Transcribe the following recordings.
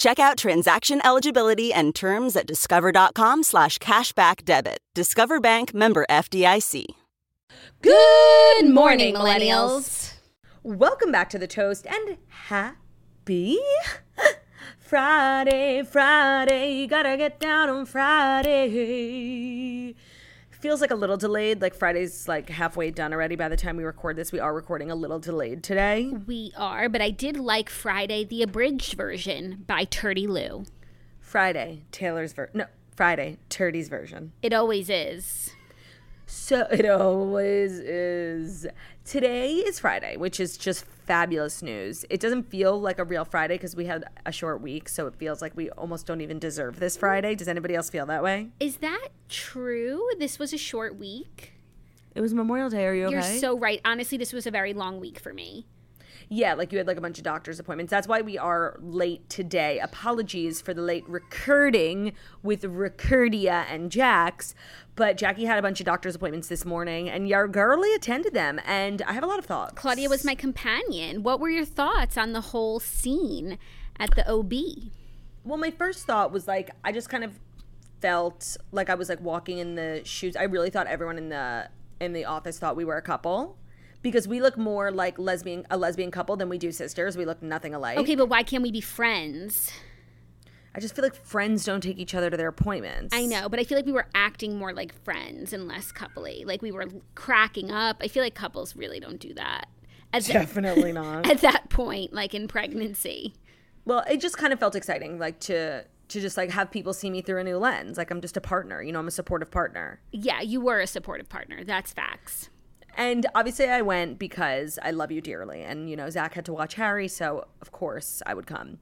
Check out transaction eligibility and terms at discover.com slash cashback debit. Discover Bank member FDIC. Good morning, millennials. Welcome back to the toast and happy Friday, Friday. You gotta get down on Friday. Feels like a little delayed. Like Friday's like halfway done already. By the time we record this, we are recording a little delayed today. We are, but I did like Friday, the abridged version by Turdy Lou. Friday, Taylor's ver no Friday, Turdy's version. It always is. So it always is. Today is Friday, which is just fabulous news. It doesn't feel like a real Friday because we had a short week, so it feels like we almost don't even deserve this Friday. Does anybody else feel that way? Is that true? This was a short week. It was Memorial Day. Are you okay? You're so right. Honestly, this was a very long week for me. Yeah, like you had like a bunch of doctor's appointments. That's why we are late today. Apologies for the late recording with Recurdia and Jax. But Jackie had a bunch of doctor's appointments this morning, and your girly attended them. And I have a lot of thoughts. Claudia was my companion. What were your thoughts on the whole scene at the OB? Well, my first thought was like, I just kind of felt like I was like walking in the shoes. I really thought everyone in the in the office thought we were a couple because we look more like lesbian a lesbian couple than we do sisters. We look nothing alike. Okay, but why can't we be friends? I just feel like friends don't take each other to their appointments. I know, but I feel like we were acting more like friends and less coupley. Like we were cracking up. I feel like couples really don't do that. At Definitely not. At that point, like in pregnancy. Well, it just kind of felt exciting, like to to just like have people see me through a new lens. Like I'm just a partner, you know, I'm a supportive partner. Yeah, you were a supportive partner. That's facts. And obviously, I went because I love you dearly. And, you know, Zach had to watch Harry, so of course I would come.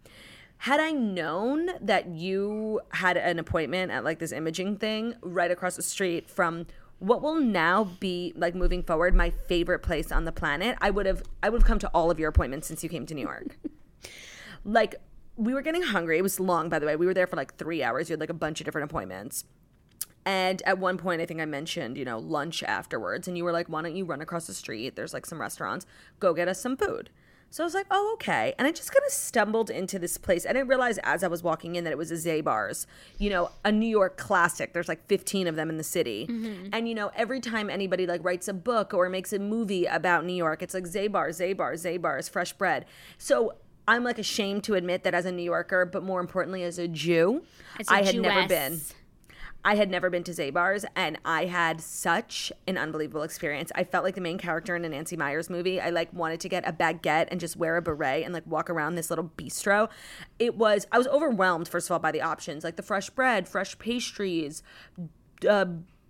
Had I known that you had an appointment at like this imaging thing right across the street from what will now be like moving forward my favorite place on the planet, I would have I would have come to all of your appointments since you came to New York. like we were getting hungry. It was long, by the way. We were there for like three hours. You had like a bunch of different appointments. And at one point, I think I mentioned, you know, lunch afterwards. And you were like, why don't you run across the street? There's like some restaurants. Go get us some food. So I was like, oh, okay. And I just kind of stumbled into this place. I didn't realize as I was walking in that it was a Zabar's, you know, a New York classic. There's like 15 of them in the city. Mm-hmm. And, you know, every time anybody like writes a book or makes a movie about New York, it's like Zabar, Zabar, Zabar's, fresh bread. So I'm like ashamed to admit that as a New Yorker, but more importantly, as a Jew, a I had Jewess. never been. I had never been to Zabar's and I had such an unbelievable experience. I felt like the main character in a Nancy Meyers movie. I like wanted to get a baguette and just wear a beret and like walk around this little bistro. It was I was overwhelmed first of all by the options, like the fresh bread, fresh pastries, uh,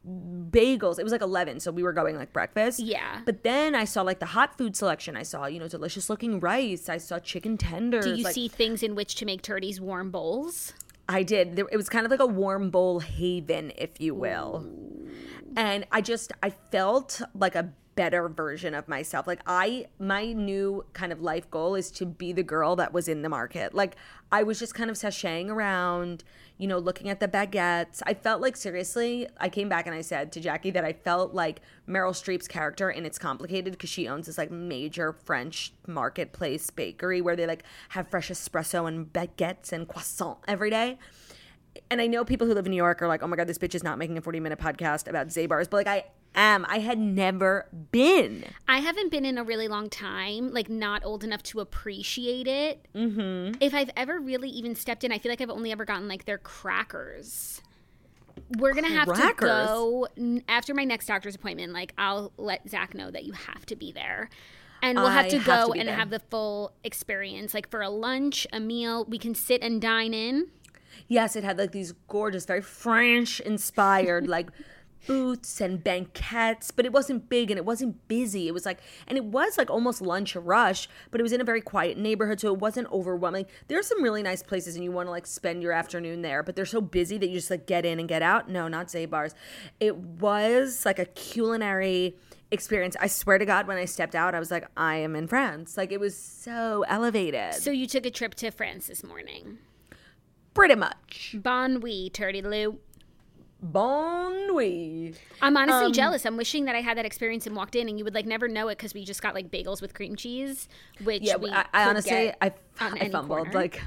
bagels. It was like 11, so we were going like breakfast. Yeah. But then I saw like the hot food selection. I saw, you know, delicious looking rice. I saw chicken tenders. Do you like, see things in which to make turdies warm bowls? I did. It was kind of like a warm bowl haven, if you will. And I just, I felt like a better version of myself. Like I, my new kind of life goal is to be the girl that was in the market. Like I was just kind of sashaying around, you know, looking at the baguettes. I felt like seriously, I came back and I said to Jackie that I felt like Meryl Streep's character and It's Complicated because she owns this like major French marketplace bakery where they like have fresh espresso and baguettes and croissant every day. And I know people who live in New York are like, oh my God, this bitch is not making a 40 minute podcast about Zabar's. But like, I am. I had never been. I haven't been in a really long time, like not old enough to appreciate it. Mm-hmm. If I've ever really even stepped in, I feel like I've only ever gotten like their crackers. we're gonna have Crackers. to go after my next doctor's appointment. Like, I'll let Zach know that you have to be there, and we'll have I to have go to and there. have the full experience. Like for a lunch, a meal, we can sit and dine in. Yes, it had like these gorgeous, very French inspired like booths and banquettes, but it wasn't big and it wasn't busy. It was like, and it was like almost lunch rush, but it was in a very quiet neighborhood, so it wasn't overwhelming. There are some really nice places and you want to like spend your afternoon there, but they're so busy that you just like get in and get out. No, not Zabar's. It was like a culinary experience. I swear to God, when I stepped out, I was like, I am in France. Like it was so elevated. So you took a trip to France this morning. Pretty much. Bon oui, Turdy Lou. Bon nuit. I'm Um, honestly jealous. I'm wishing that I had that experience and walked in and you would like never know it because we just got like bagels with cream cheese, which Yeah, we I, I honestly, I, I fumbled. corner. Like,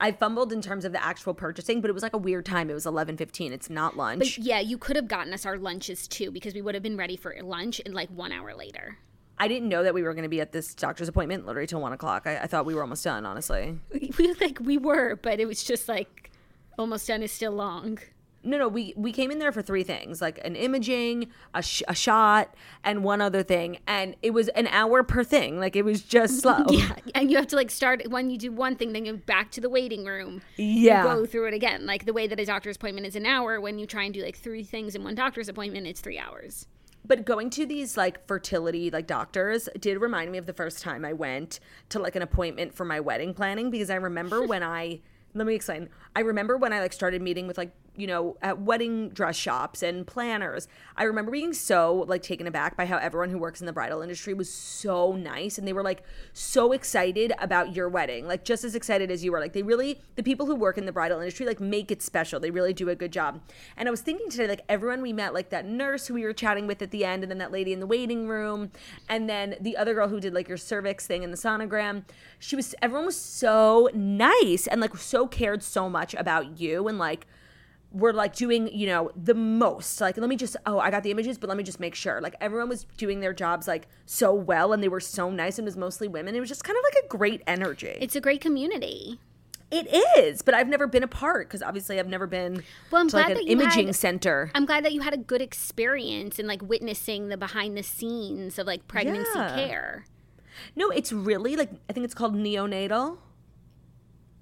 I fumbled in terms of the actual purchasing, but it was like a weird time. It was eleven fifteen. It's not lunch. But yeah, you could have gotten us our lunches too because we would have been ready for lunch in like one hour later. I didn't know that we were going to be at this doctor's appointment literally till one o'clock. I, I thought we were almost done. Honestly, We like we were, but it was just like almost done is still long. No, no. We we came in there for three things: like an imaging, a, sh- a shot, and one other thing. And it was an hour per thing. Like it was just slow. Yeah, and you have to like start when you do one thing, then you go back to the waiting room. Yeah. go through it again. Like the way that a doctor's appointment is an hour, when you try and do like three things in one doctor's appointment, it's three hours. But going to these like fertility like doctors did remind me of the first time I went to like an appointment for my wedding planning because I remember when I let me explain. I remember when I like started meeting with like, you know, at wedding dress shops and planners. I remember being so like taken aback by how everyone who works in the bridal industry was so nice and they were like so excited about your wedding. Like just as excited as you were. Like they really the people who work in the bridal industry like make it special. They really do a good job. And I was thinking today like everyone we met like that nurse who we were chatting with at the end and then that lady in the waiting room and then the other girl who did like your cervix thing in the sonogram. She was everyone was so nice and like so cared so much about you and like we're like doing you know the most like let me just oh i got the images but let me just make sure like everyone was doing their jobs like so well and they were so nice and it was mostly women it was just kind of like a great energy It's a great community. it is but i've never been a part because obviously i've never been Well, I'm to like glad an that you imaging had- center I'm glad that you had a good experience in like witnessing the behind the scenes of like pregnancy Yeah. care. no it's really like i think it's called neonatal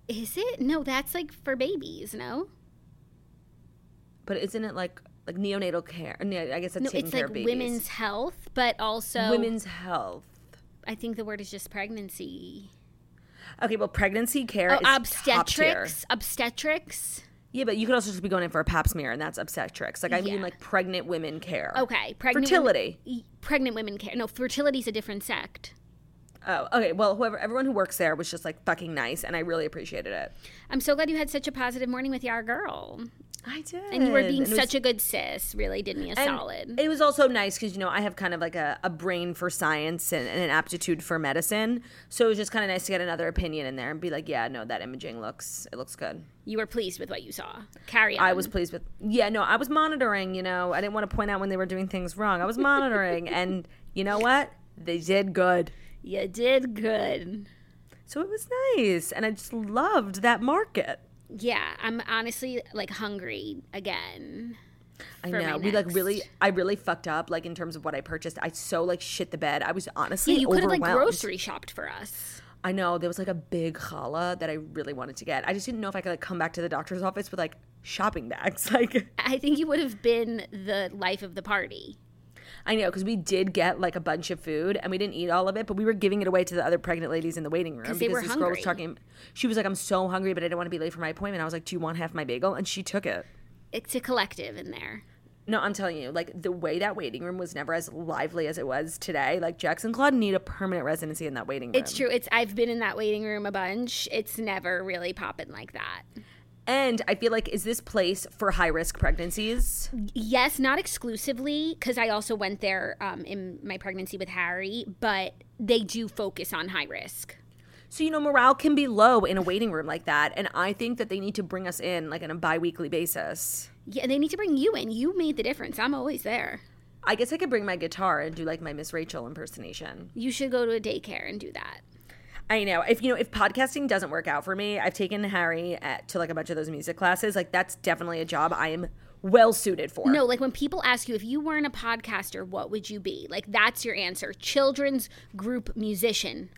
Is it? No, that's like for babies, no? But isn't it like like neonatal care i guess that's No, taking it's care like of babies women's health, but also women's health I think the word is just pregnancy. okay well pregnancy care Oh, is top tier. obstetrics. Obstetrics. Yeah, but you could also just be going in for a pap smear, and that's obstetrics. Like I mean, like pregnant women care. Okay, pregnant Fertility. Women, pregnant women care. No, fertility is a different sect. Oh, okay. Well, whoever, everyone who works there was just like fucking nice, and I really appreciated it. I'm so glad you had such a positive morning with your girl, I did, and you were being such a good sis. Really did me a and solid. It was also nice because you know I have kind of like a, a brain for science and, and an aptitude for medicine, so it was just kind of nice to get another opinion in there and be like, yeah, no, that imaging looks it looks good. you were pleased with what you saw. Carry on. I was pleased with. Yeah, no, I was monitoring. You know, I didn't want to point out when they were doing things wrong. I was monitoring, and you know what? They did good. You did good. So it was nice, and I just loved that market. Yeah, I'm honestly like hungry again. I know we like really, I really fucked up like in terms of what I purchased. I so like shit the bed. I was honestly Yeah, you could have like grocery shopped for us. I know there was like a big challah that I really wanted to get. I just didn't know if I could like come back to the doctor's office with like shopping bags. Like I think you would have been the life of the party. I know because we did get like a bunch of food and we didn't eat all of it, but we were giving it away to the other pregnant ladies in the waiting room 'Cause they were this girl was talking. She was like, "I'm so hungry, but I didn't want to be late for my appointment." I was like, "Do you want half my bagel?" And she took it. It's a collective in there. No, I'm telling you, like the way that waiting room was never as lively as it was today. Like Jax and Claude need a permanent residency in that waiting room. It's true. It's I've been in that waiting room a bunch. It's never really popping like that. And I feel like is this place for high risk pregnancies? Yes, not exclusively, because I also went there um, in my pregnancy with Harry, but they do focus on high risk. So you know morale can be low in a waiting room like that, and I think that they need to bring us in like on a bi-weekly basis. Yeah, they need to bring you in. You made the difference. I'm always there. I guess I could bring my guitar and do like my Miss Rachel impersonation. You should go to a daycare and do that. I know if you know if podcasting doesn't work out for me, I've taken Harry at, to like a bunch of those music classes. Like that's definitely a job I am well suited for. No, like when people ask you if you weren't a podcaster, what would you be? Like that's your answer. Children's group musician.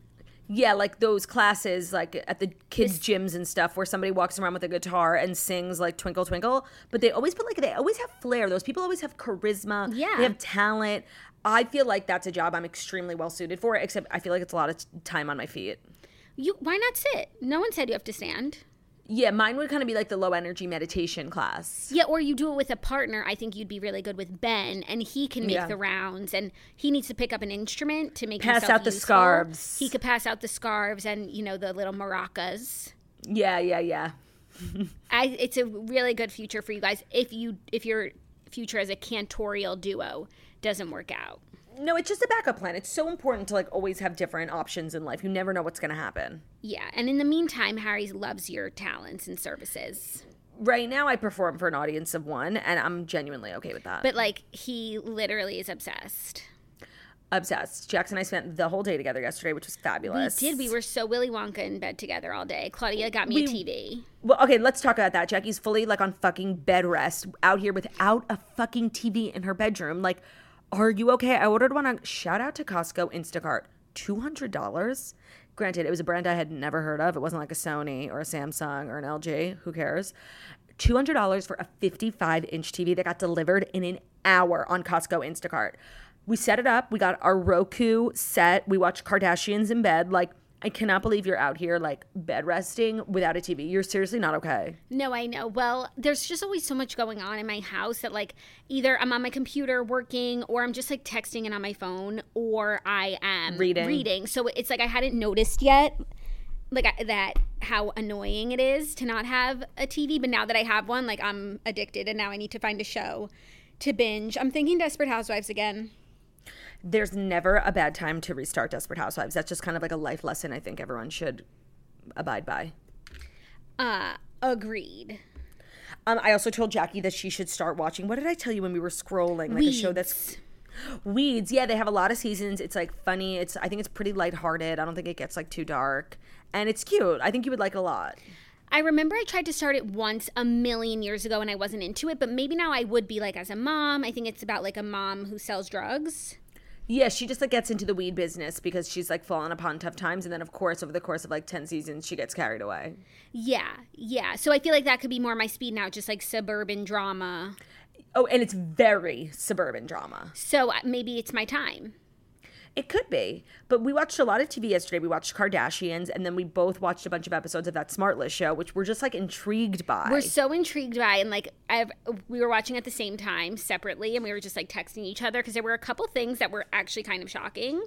Yeah, like those classes, like at the kids' gyms and stuff, where somebody walks around with a guitar and sings like "Twinkle Twinkle," but they always put like they always have flair. Those people always have charisma. Yeah. they have talent. I feel like that's a job I'm extremely well suited for. Except I feel like it's a lot of time on my feet. You why not sit? No one said you have to stand. Yeah, mine would kind of be like the low energy meditation class. Yeah, or you do it with a partner. I think you'd be really good with Ben, and he can make Yeah. the rounds, and he needs to pick up an instrument to make Pass out the useful. scarves. He could pass out the scarves and you know the little maracas. Yeah, yeah, yeah. I, it's a really good future for you guys if you if your future as a cantorial duo doesn't work out. No, it's just a backup plan. It's so important to like always have different options in life. You never know what's going to happen. Yeah, and in the meantime, Harry loves your talents and services. Right now, I perform for an audience of one, and I'm genuinely okay with that. But like he literally is obsessed. Obsessed. Jackson and I spent the whole day together yesterday, which was fabulous. We did. We were so Willy Wonka in bed together all day. Claudia got me a TV. Well, okay, let's talk about that. Jackie's fully like on fucking bed rest out here without a fucking TV in her bedroom. Like, are you okay? I ordered one on shout out to Costco Instacart. $200. Granted, it was a brand I had never heard of. It wasn't like a Sony or a Samsung or an LG. Who cares? $200 for a 55 inch TV that got delivered in an hour on Costco Instacart. We set it up. We got our Roku set. We watched Kardashians in bed. Like, I cannot believe you're out here like bed resting without a TV. You're seriously not okay. No, I know. Well, there's just always so much going on in my house that like either I'm on my computer working or I'm just like texting and on my phone or I am Reading. Reading. So it's like I hadn't noticed yet like I, that how annoying it is to not have a TV, but now that I have one, like I'm addicted and now I need to find a show to binge. I'm thinking Desperate Housewives again. There's never a bad time to restart Desperate Housewives. That's just kind of like a life lesson I think everyone should abide by. Uh agreed. Um, I also told Jackie that she should start watching. What did I tell you when we were scrolling? Like a show that's Weeds. Yeah, they have a lot of seasons. It's like funny. It's I think it's pretty lighthearted. I don't think it gets like too dark, and it's cute. I think you would like it a lot. I remember I tried to start it once a million years ago and I wasn't into it, but maybe now I would be like as a mom. I think it's about like a mom who sells drugs. Yeah, she just like gets into the weed business because she's like fallen upon tough times, and then of course over the course of like ten seasons, she gets carried away. Yeah, yeah. So I feel like that could be more my speed now, just like suburban drama. Oh, and it's very suburban drama. So uh, maybe it's my time. It could be, but we watched a lot of TV yesterday. We watched Kardashians, and then we both watched a bunch of episodes of that Smartless show, which we're just like intrigued by. We're so intrigued by and like I've we were watching at the same time separately and we were just like texting each other because there were a couple things that were actually kind of shocking.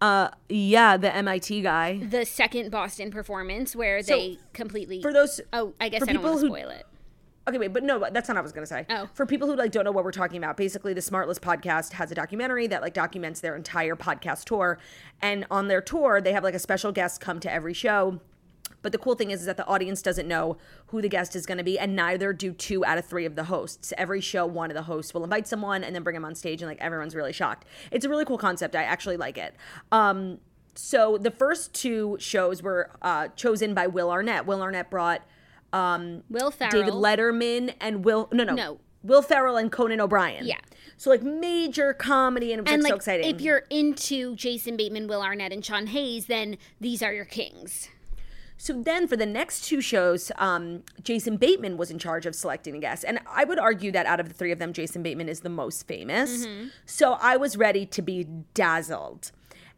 uh, yeah, the MIT guy. The second Boston performance where they completely For those, Oh, I guess I don't want to people who- spoil it. Okay, wait, but no, that's not what I was gonna say. Oh. For people who like don't know what we're talking about, basically the Smartless podcast has a documentary that like documents their entire podcast tour. And on their tour, they have like a special guest come to every show. But the cool thing is, is that the audience doesn't know who the guest is going to be, and neither do two out of three of the hosts. Every show, one of the hosts will invite someone and then bring them on stage, and like everyone's really shocked. It's a really cool concept. I actually like it. Um, so the first two shows were uh, chosen by Will Arnett. Will Arnett brought Will Ferrell. David Letterman and Will no no No. Will Ferrell and Conan O'Brien. Yeah. So like major comedy and it was and like, like so exciting. if you're into Jason Bateman, Will Arnett, and Sean Hayes, then these are your kings. so then for the next two shows, um, Jason Bateman was in charge of selecting a guest, and I would argue that out of the three of them, Jason Bateman is the most famous. Mm-hmm. So I was ready to be dazzled.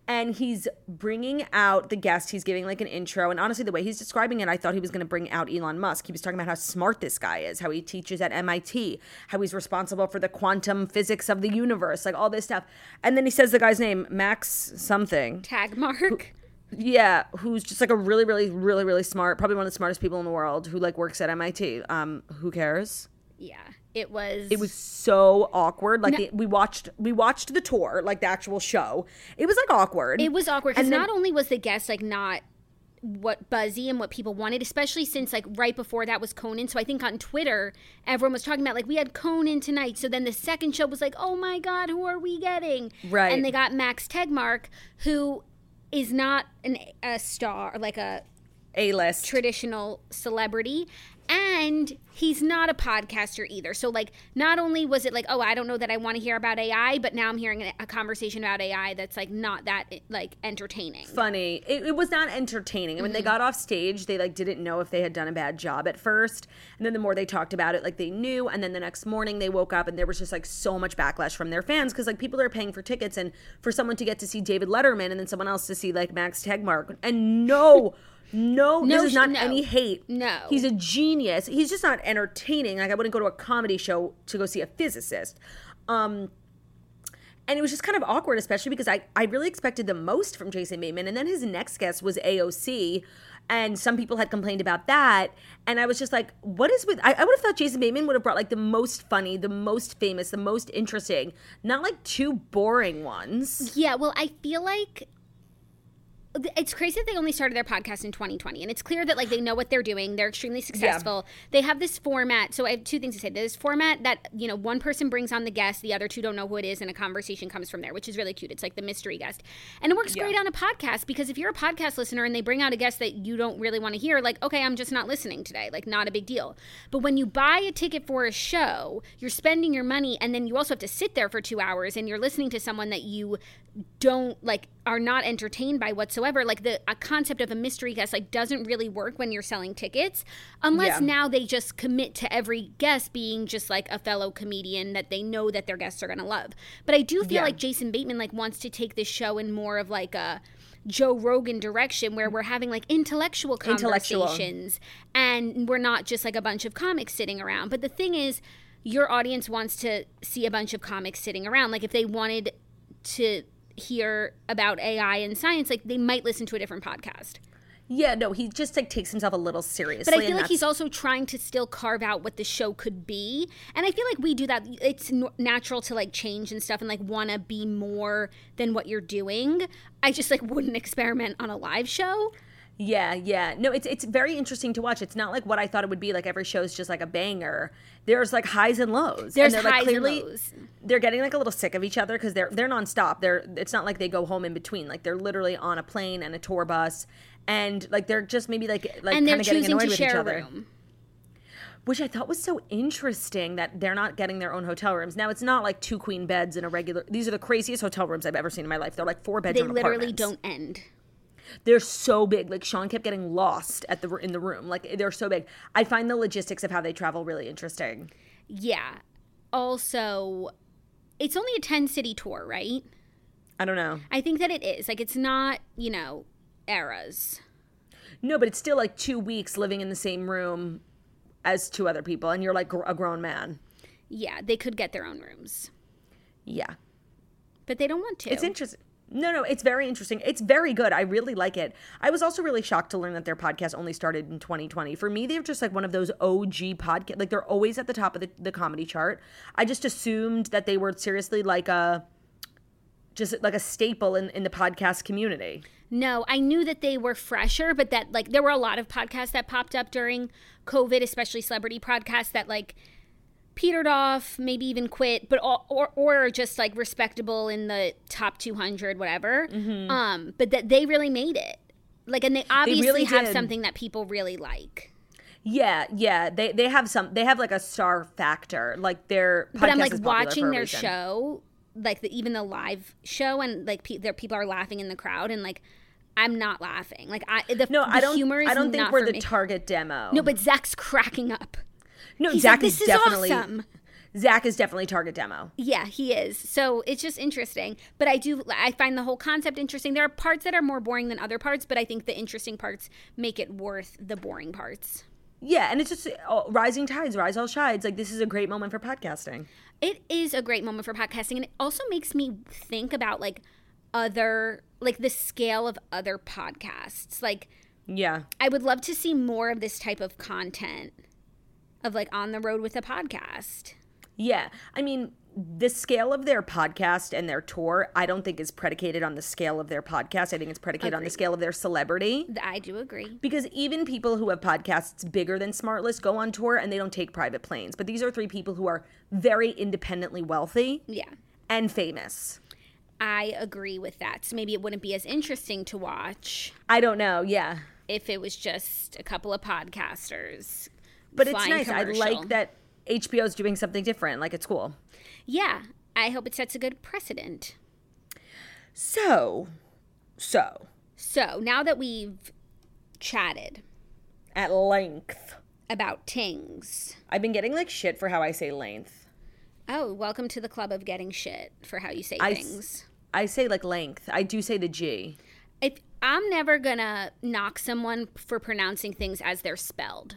And he's bringing out the guest. He's giving like an intro. And honestly, the way he's describing it, I thought he was going to bring out Elon Musk. He was talking about how smart this guy is, how he teaches at MIT, how he's responsible for the quantum physics of the universe, like all this stuff. And then he says the guy's name, Max something. Tegmark. Yeah, who's just like a really, really, really, really smart, probably one of the smartest people in the world who like works at MIT. Um, who cares? Yeah, it was. It was so awkward. Like the, we watched, we watched the tour, like the actual show. It was like awkward. It was awkward because not only was the guest like not what buzzy and what people wanted, especially since like right before that was Conan. So I think on Twitter everyone was talking about like we had Conan tonight. So then the second show was like, oh my god, who are we getting? Right. And they got Max Tegmark, who is not an, a star like a A list. traditional celebrity. And he's not a podcaster either. So, like, not only was it like, oh, I don't know that I want to hear about AI, but now I'm hearing a, conversation about AI that's like not that eh, like entertaining. funny. It, it was not entertaining. When they mm-hmm. got off stage, they like didn't know if they had done a bad job at first, and then the more they talked about it, like they knew. And then the next morning, they woke up and there was just like so much backlash from their fans because like people are paying for tickets, and for someone to get to see David Letterman and then someone else to see like Max Tegmark, and no. No, No, this is not no. any hate. No. He's a genius. He's just not entertaining. Like I wouldn't go to a comedy show to go see a physicist. Um and it was just kind of awkward, especially because I, I really expected the most from Jason Bateman. And then his next guest was AOC. And some people had complained about that. And I was just like, what is with. I, I would have thought Jason Bateman would have brought like the most funny, the most famous, the most interesting, not like two boring ones. Yeah, well, I feel like it's crazy that they only started their podcast in 2020 and it's clear that like they know what they're doing. They're extremely successful. They have this format so i have two things to say. This format that you know one person brings on the guest the other two don't know who it is and a conversation comes from there which is really cute. It's like the mystery guest. And it works great on a podcast because if you're a podcast listener and they bring out a guest that you don't really want to hear like okay i'm just not listening today like not a big deal. But when you buy a ticket for a show you're spending your money and then you also have to sit there for two hours and you're listening to someone that you don't like are not entertained by whatsoever like the a concept of a mystery guest like doesn't really work when you're selling tickets unless Yeah. now they just commit to every guest being just like a fellow comedian that they know that their guests are going to love but i do feel Yeah. like jason bateman like wants to take this show in more of like a Joe Rogan direction where we're having like intellectual Intellectual. conversations and we're not just like a bunch of comics sitting around. But the thing is, your audience wants to see a bunch of comics sitting around. Like if they wanted to hear about AI and science, like they might listen to a different podcast. Yeah, no, he just like takes himself a little seriously. But I feel like he's also trying to still carve out what the show could be. And I feel like we do that. It's n- natural to like change and stuff and like want to be more than what you're doing. I just like wouldn't experiment on a live show. Yeah, yeah. No, it's it's very interesting to watch. It's not like what I thought it would be. Like every show is just like a banger. There's like highs and lows. There's and they're, highs like, and lows. They're getting like a little sick of each other because they're they're nonstop. They're it's not like they go home in between. Like they're literally on a plane and a tour bus, and like they're just maybe like like kind they're of getting annoyed to with each other. room. Which I thought was so interesting that they're not getting their own hotel rooms. Now it's not like two queen beds in a regular. These are the craziest hotel rooms I've ever seen in my life. They're like four They literally don't end. They're so big. Like Sean kept getting lost at the in the room. Like they're so big. I find the logistics of how they travel really interesting. Yeah. Also, it's only a 10 city tour, right? I don't know. I think that it is. Like, it's not, you know, eras. No, but it's still like two weeks living in the same room as two other people, and you're like gr- a grown man. Yeah, they could get their own rooms, Yeah, but they don't want to. it's interesting. No, no, it's very interesting. It's very good. I really like it. I was also really shocked to learn that their podcast only started in 2020. For me, they're just like one of those OG podcast. Like they're always at the top of the, the comedy chart. I just assumed that they were seriously like a just like a staple in, in the podcast community. No, I knew that they were fresher, but that like there were a lot of podcasts that popped up during COVID, especially celebrity podcasts that like petered off, maybe even quit, but all, or or just like respectable in the top 200 whatever. Um, but that they really made it. Like and they obviously really have did. something that people really like. Yeah, yeah. They they have some. They have like a star factor. Like their. But I'm like is popular for watching their reason. show, like the, even the live show, and like pe- there people are laughing in the crowd, and like I'm not laughing. Like I the, No, the I don't. humor is I don't think we're the me. target demo. No, but Zach's cracking up. No. He's Zach like, this is, definitely. awesome. Zach is definitely target demo. Yeah, he is. So it's just interesting. But I do, I find the whole concept interesting. There are parts that are more boring than other parts, but I think the interesting parts make it worth the boring parts. Yeah, and it's just oh, rising tides, rise all tides. Like this is a great moment for podcasting. It is a great moment for podcasting, and it also makes me think about like other, like the scale of other podcasts. Like, Yeah, I would love to see more of this type of content of like on the road with a podcast. yeah. I mean, the scale of their podcast and their tour, I don't think is predicated on the scale of their podcast. I think it's predicated on the scale of their celebrity. I do agree. Because even people who have podcasts bigger than Smartless go on tour and they don't take private planes. But these are three people who are very independently wealthy Yeah. and famous. I agree with that. So maybe it wouldn't be as interesting to watch I don't know. Yeah. if it was just a couple of podcasters But it's nice. I like that HBO's doing something different. Like it's cool. Yeah, I hope it sets a good precedent. So, so So now that we've chatted at length, about tings. I've been getting like shit for how I say length. Oh, welcome to the club of getting shit for how you say I s- things. I say like length. I do say the G. If I'm never gonna knock someone for pronouncing things as they're spelled.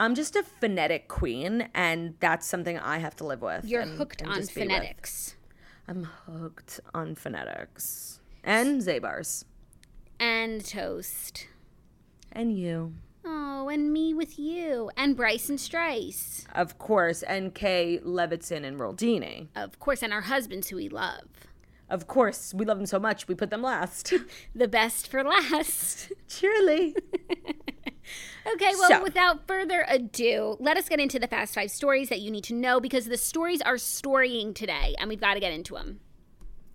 I'm just a phonetic queen, and that's something I have to live with. You're and- hooked and on just be with. phonetics. I'm hooked on phonetics and Zabars And toast. and you, Oh, and me with you. And Bryson Strice. of course, and Kay Levittson and Roldini. Of course, and our husbands who we love. Of course, we love them so much we put them last. The best for last. Cheerily. Okay, well, So- without further ado, let us get into the fast five stories that you need to know because the stories are storying today and we've got to get into them.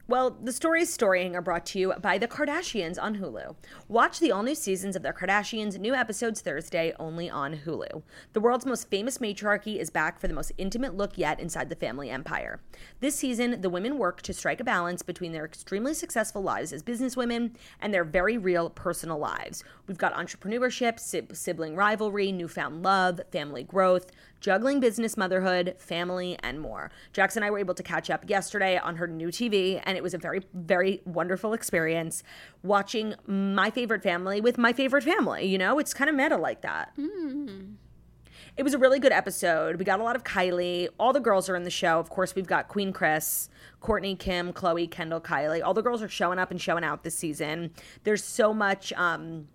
Well, the stories storying are brought to you by The Kardashians on Hulu. Watch the all new seasons of The Kardashians, new episodes Thursday, only on Hulu. The world's most famous matriarchy is back for the most intimate look yet inside the family empire. This season, the women work to strike a balance between their extremely successful lives as businesswomen and their very real personal lives. We've got entrepreneurship, sib- sibling rivalry, newfound love, family growth, juggling business, motherhood, family, and more. Jax and I were able to catch up yesterday on her new TV, and it was a very, very wonderful experience watching my favorite family with my favorite family. You know, it's kind of meta like that. It was a really good episode. We got a lot of Kylie. All the girls are in the show. Of course, we've got Queen Kris, Kourtney, Kim, Khloé, Kendall, Kylie. All the girls are showing up and showing out this season. There's so much. Um,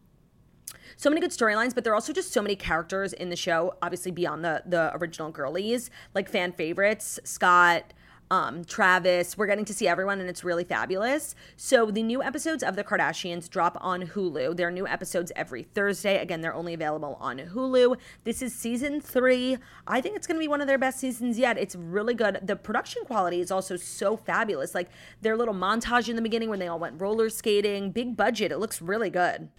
so many good storylines, but there are also just so many characters in the show, obviously beyond the the original girlies, like fan favorites, Scott, um, Travis. We're getting to see everyone, and it's really fabulous. So the new episodes of The Kardashians drop on Hulu. There are new episodes every Thursday. Again, they're only available on Hulu. This is season three. I think it's going to be one of their best seasons yet. It's really good. The production quality is also so fabulous. Like their little montage in the beginning when they all went roller skating, big budget. It looks really good.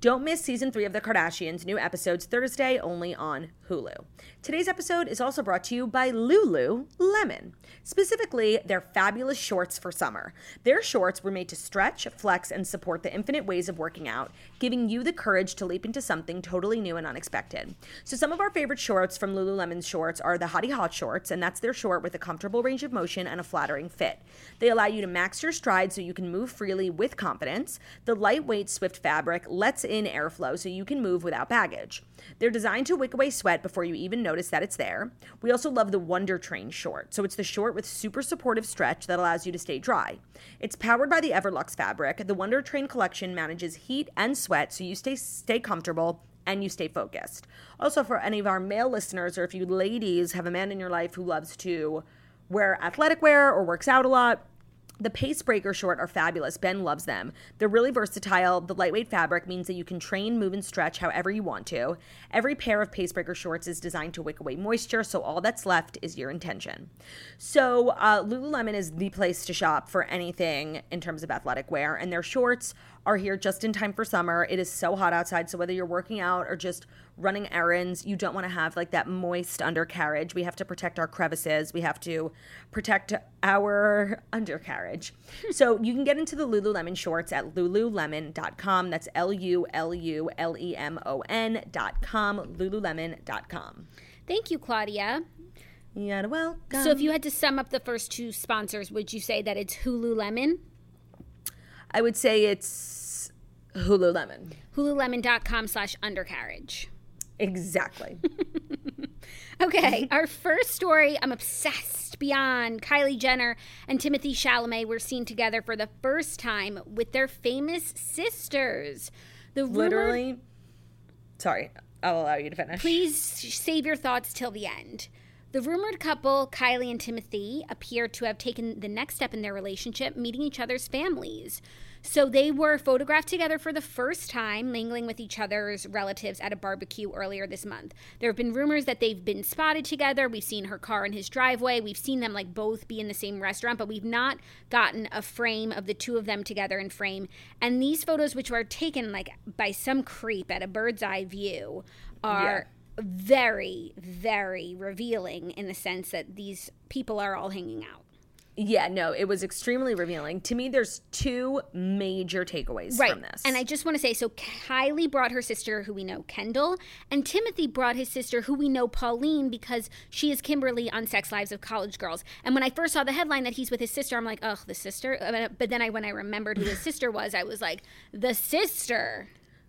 Don't miss season three of The Kardashians, new episodes Thursday only on Hulu. Today's episode is also brought to you by Lululemon, specifically their fabulous shorts for summer. Their shorts were made to stretch, flex, and support the infinite ways of working out, giving you the courage to leap into something totally new and unexpected. So, some of our favorite shorts from Lululemon's shorts are the Hotty Hot shorts, and that's their short with a comfortable range of motion and a flattering fit. They allow you to max your stride so you can move freely with confidence. The lightweight Swift fabric lets in airflow so you can move without baggage. They're designed to wick away sweat before you even notice that it's there. We also love the Wonder Train short. So it's the short with super supportive stretch that allows you to stay dry. It's powered by the Everlux fabric. The Wonder Train collection manages heat and sweat so you stay stay comfortable and you stay focused. Also for any of our male listeners or if you ladies have a man in your life who loves to wear athletic wear or works out a lot, the Pace Breaker short are fabulous. Ben loves them. They're really versatile. The lightweight fabric means that you can train, move, and stretch however you want to. Every pair of Pacebreaker shorts is designed to wick away moisture, so all that's left is your intention. So, uh, Lululemon is the place to shop for anything in terms of athletic wear, and their shorts are here just in time for summer. It is so hot outside, so whether you're working out or just running errands, you don't want to have like that moist undercarriage. We have to protect our crevices. We have to protect our undercarriage. so you can get into the Lululemon shorts at lululemon.com. That's L U L U L E M O N.com, lululemon.com. Thank you, Claudia. You're welcome. So if you had to sum up the first two sponsors, would you say that it's Hululemon? I would say it's Hululemon. Hululemon.com slash undercarriage. Exactly. Okay, our first story, I'm obsessed beyond. Kylie Jenner and Timothée Chalamet were seen together for the first time with their famous sisters. The rumor, Literally. Sorry, I'll allow you to finish. please save your thoughts till the end. The rumored couple, Kylie and Timothée, appear to have taken the next step in their relationship, meeting each other's families. So they were photographed together for the first time, mingling with each other's relatives at a barbecue earlier this month. There have been rumors that they've been spotted together. We've seen her car in his driveway. We've seen them like both be in the same restaurant, but we've not gotten a frame of the two of them together in frame. And these photos, which were taken like by some creep at a bird's eye view, are very, very revealing in the sense that these people are all hanging out. Yeah, no, it was extremely revealing. To me, there's two major takeaways Right. from this. And I just want to say so Kylie brought her sister, who we know, Kendall, and Timothée brought his sister, who we know, Pauline, because she is Kimberly on Sex Lives of College Girls. And when I first saw the headline that he's with his sister, I'm like, ugh, the sister. But then I, when I remembered who his sister was, I was like, the sister.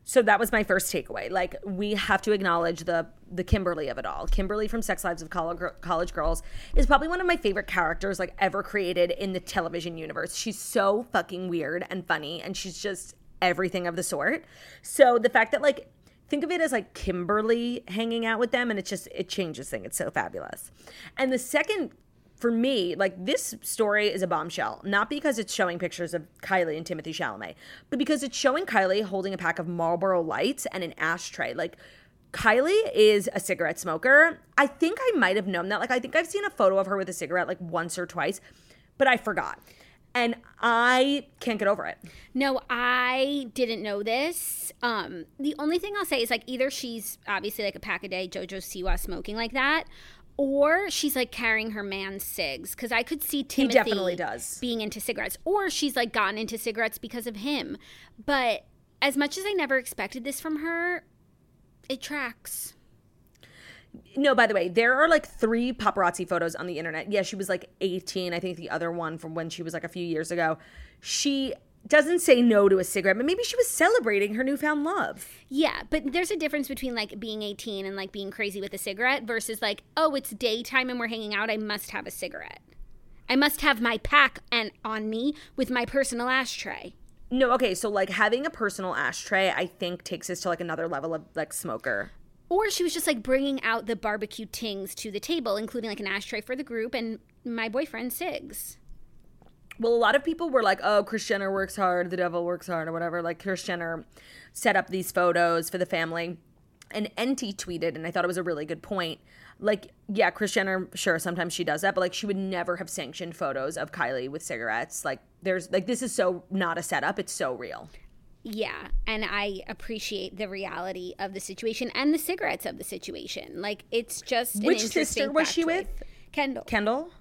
So that was my first takeaway. Like we have to acknowledge the the Kimberly of it all. Kimberly from Sex Lives of College, College Girls is probably one of my favorite characters like ever created in the television universe. She's so fucking weird and funny and she's just everything of the sort. So the fact that like think of it as like Kimberly hanging out with them and it's just it changes things. It's so fabulous. And the second for me, like this story is a bombshell, not because it's showing pictures of Kylie and Timothée Chalamet, but because it's showing Kylie holding a pack of Marlboro Lights and an ashtray. Like Kylie is a cigarette smoker. I think I might have known that. Like I think I've seen a photo of her with a cigarette like once or twice, but I forgot. And I can't get over it. No, I didn't know this. Um, the only thing I'll say is like either she's obviously like a pack a day Jojo Siwa smoking like that, or she's like carrying her man's cigs. Because I could see Timothée definitely does. being into cigarettes, or she's like gotten into cigarettes because of him. But as much as I never expected this from her, it tracks. No, by the way, there are like three paparazzi photos on the internet. Yeah, she was like 18. I think the other one from when she was like a few years ago. She doesn't say no to a cigarette, but maybe she was celebrating her newfound love. Yeah, but there's a difference between like being 18 and like being crazy with a cigarette versus like, oh, it's daytime and we're hanging out. I must have a cigarette. I must have my pack and on me with my personal ashtray. No, okay, so like having a personal ashtray, I think takes us to like another level of like smoker. Or she was just like bringing out the barbecue tings to the table, including like an ashtray for the group and my boyfriend Sigs. Well, a lot of people were like, "Oh, Kris Jenner works hard, the devil works hard, or whatever." Like Kris Jenner set up these photos for the family, and Enty tweeted, and I thought it was a really good point. Like, yeah, Kris Jenner, sure, sometimes she does that, but like, she would never have sanctioned photos of Kylie with cigarettes. Like, there's like, this is so not a setup; it's so real. Yeah, and I appreciate the reality of the situation and the cigarettes of the situation. Like it's just an Which sister was she with? Kendall. Kendall.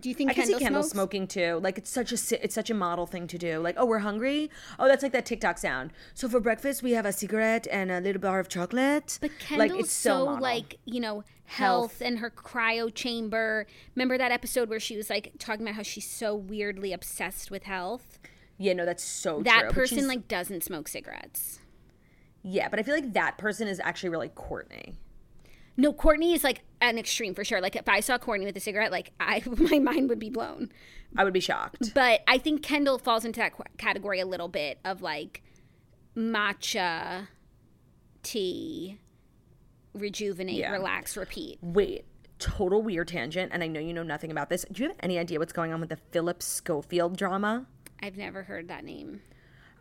Do you think I can see Kendall smokes? smoking too. Like it's such a it's such a model thing to do. Like oh we're hungry. Oh that's like that TikTok sound. So for breakfast we have a cigarette and a little bar of chocolate. But like Kendall's it's so, model. like you know health, and her cryo chamber. Remember that episode where she was like talking about how she's so weirdly obsessed with health. yeah no that's so That true. Person like doesn't smoke cigarettes. yeah but I feel like that person is actually really Kourtney. No, Kourtney is like an extreme for sure. Like if I saw Kourtney with a cigarette, like I my mind would be blown. I would be shocked. But I think Kendall falls into that category a little bit of like matcha, tea, rejuvenate, Yeah. relax, repeat. Wait, total weird tangent, and I know you know nothing about this. Do you have any idea what's going on with the Philip Schofield drama? I've never heard that name.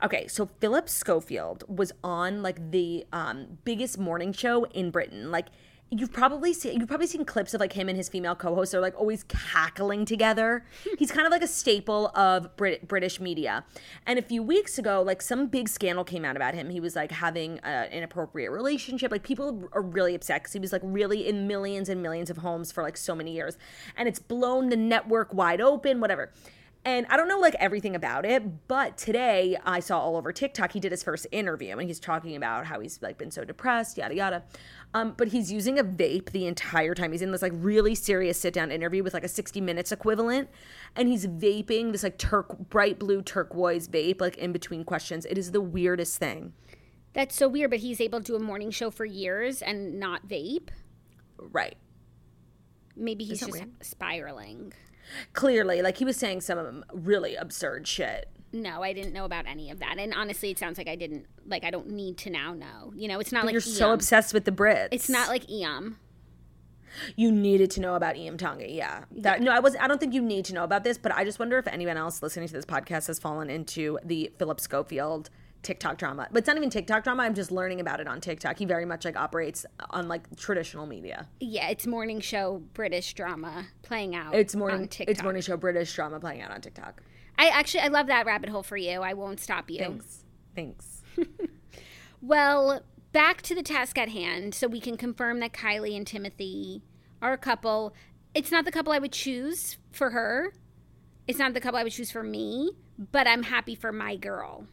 Okay, so Philip Schofield was on like the um, biggest morning show in Britain. Like you've probably seen you've probably seen clips of like him and his female co-hosts are like always cackling together. He's kind of like a staple of Brit- British media. And a few weeks ago, like some big scandal came out about him. He was like having uh, an inappropriate relationship. Like people are really upset because he was like really in millions and millions of homes for like so many years, and it's blown the network wide open. Whatever. And I don't know like everything about it, but today I saw all over TikTok he did his first interview and he's talking about how he's like been so depressed, yada yada. Um, but he's using a vape the entire time. He's in this like really serious sit down interview with like a 60 minutes equivalent, and he's vaping this like turk bright blue turquoise vape like in between questions. It is the weirdest thing. That's so weird, but he's able to do a morning show for years and not vape. Right. Maybe he's just weird? spiraling. Clearly, like he was saying some really absurd shit. No, I didn't know about any of that. And honestly, it sounds like I didn't like I don't need to now know. You know, it's not like You're so obsessed with the Brits. It's not like Eom. you needed to know about Iam Tongi. Yeah. That no, I was I don't think you need to know about this, but I just wonder if anyone else listening to this podcast has fallen into the Philip Schofield TikTok drama. But it's not even TikTok drama. I'm just learning about it on TikTok. He very much like operates on like traditional media. Yeah, it's morning show British drama playing out. It's on morning TikTok. it's morning show British drama playing out on TikTok. I actually I love that rabbit hole for you. I won't stop you. Thanks. Thanks. Well, back to the task at hand so we can confirm that Kylie and Timothée are a couple. It's not the couple I would choose for her. It's not the couple I would choose for me, but I'm happy for my girl.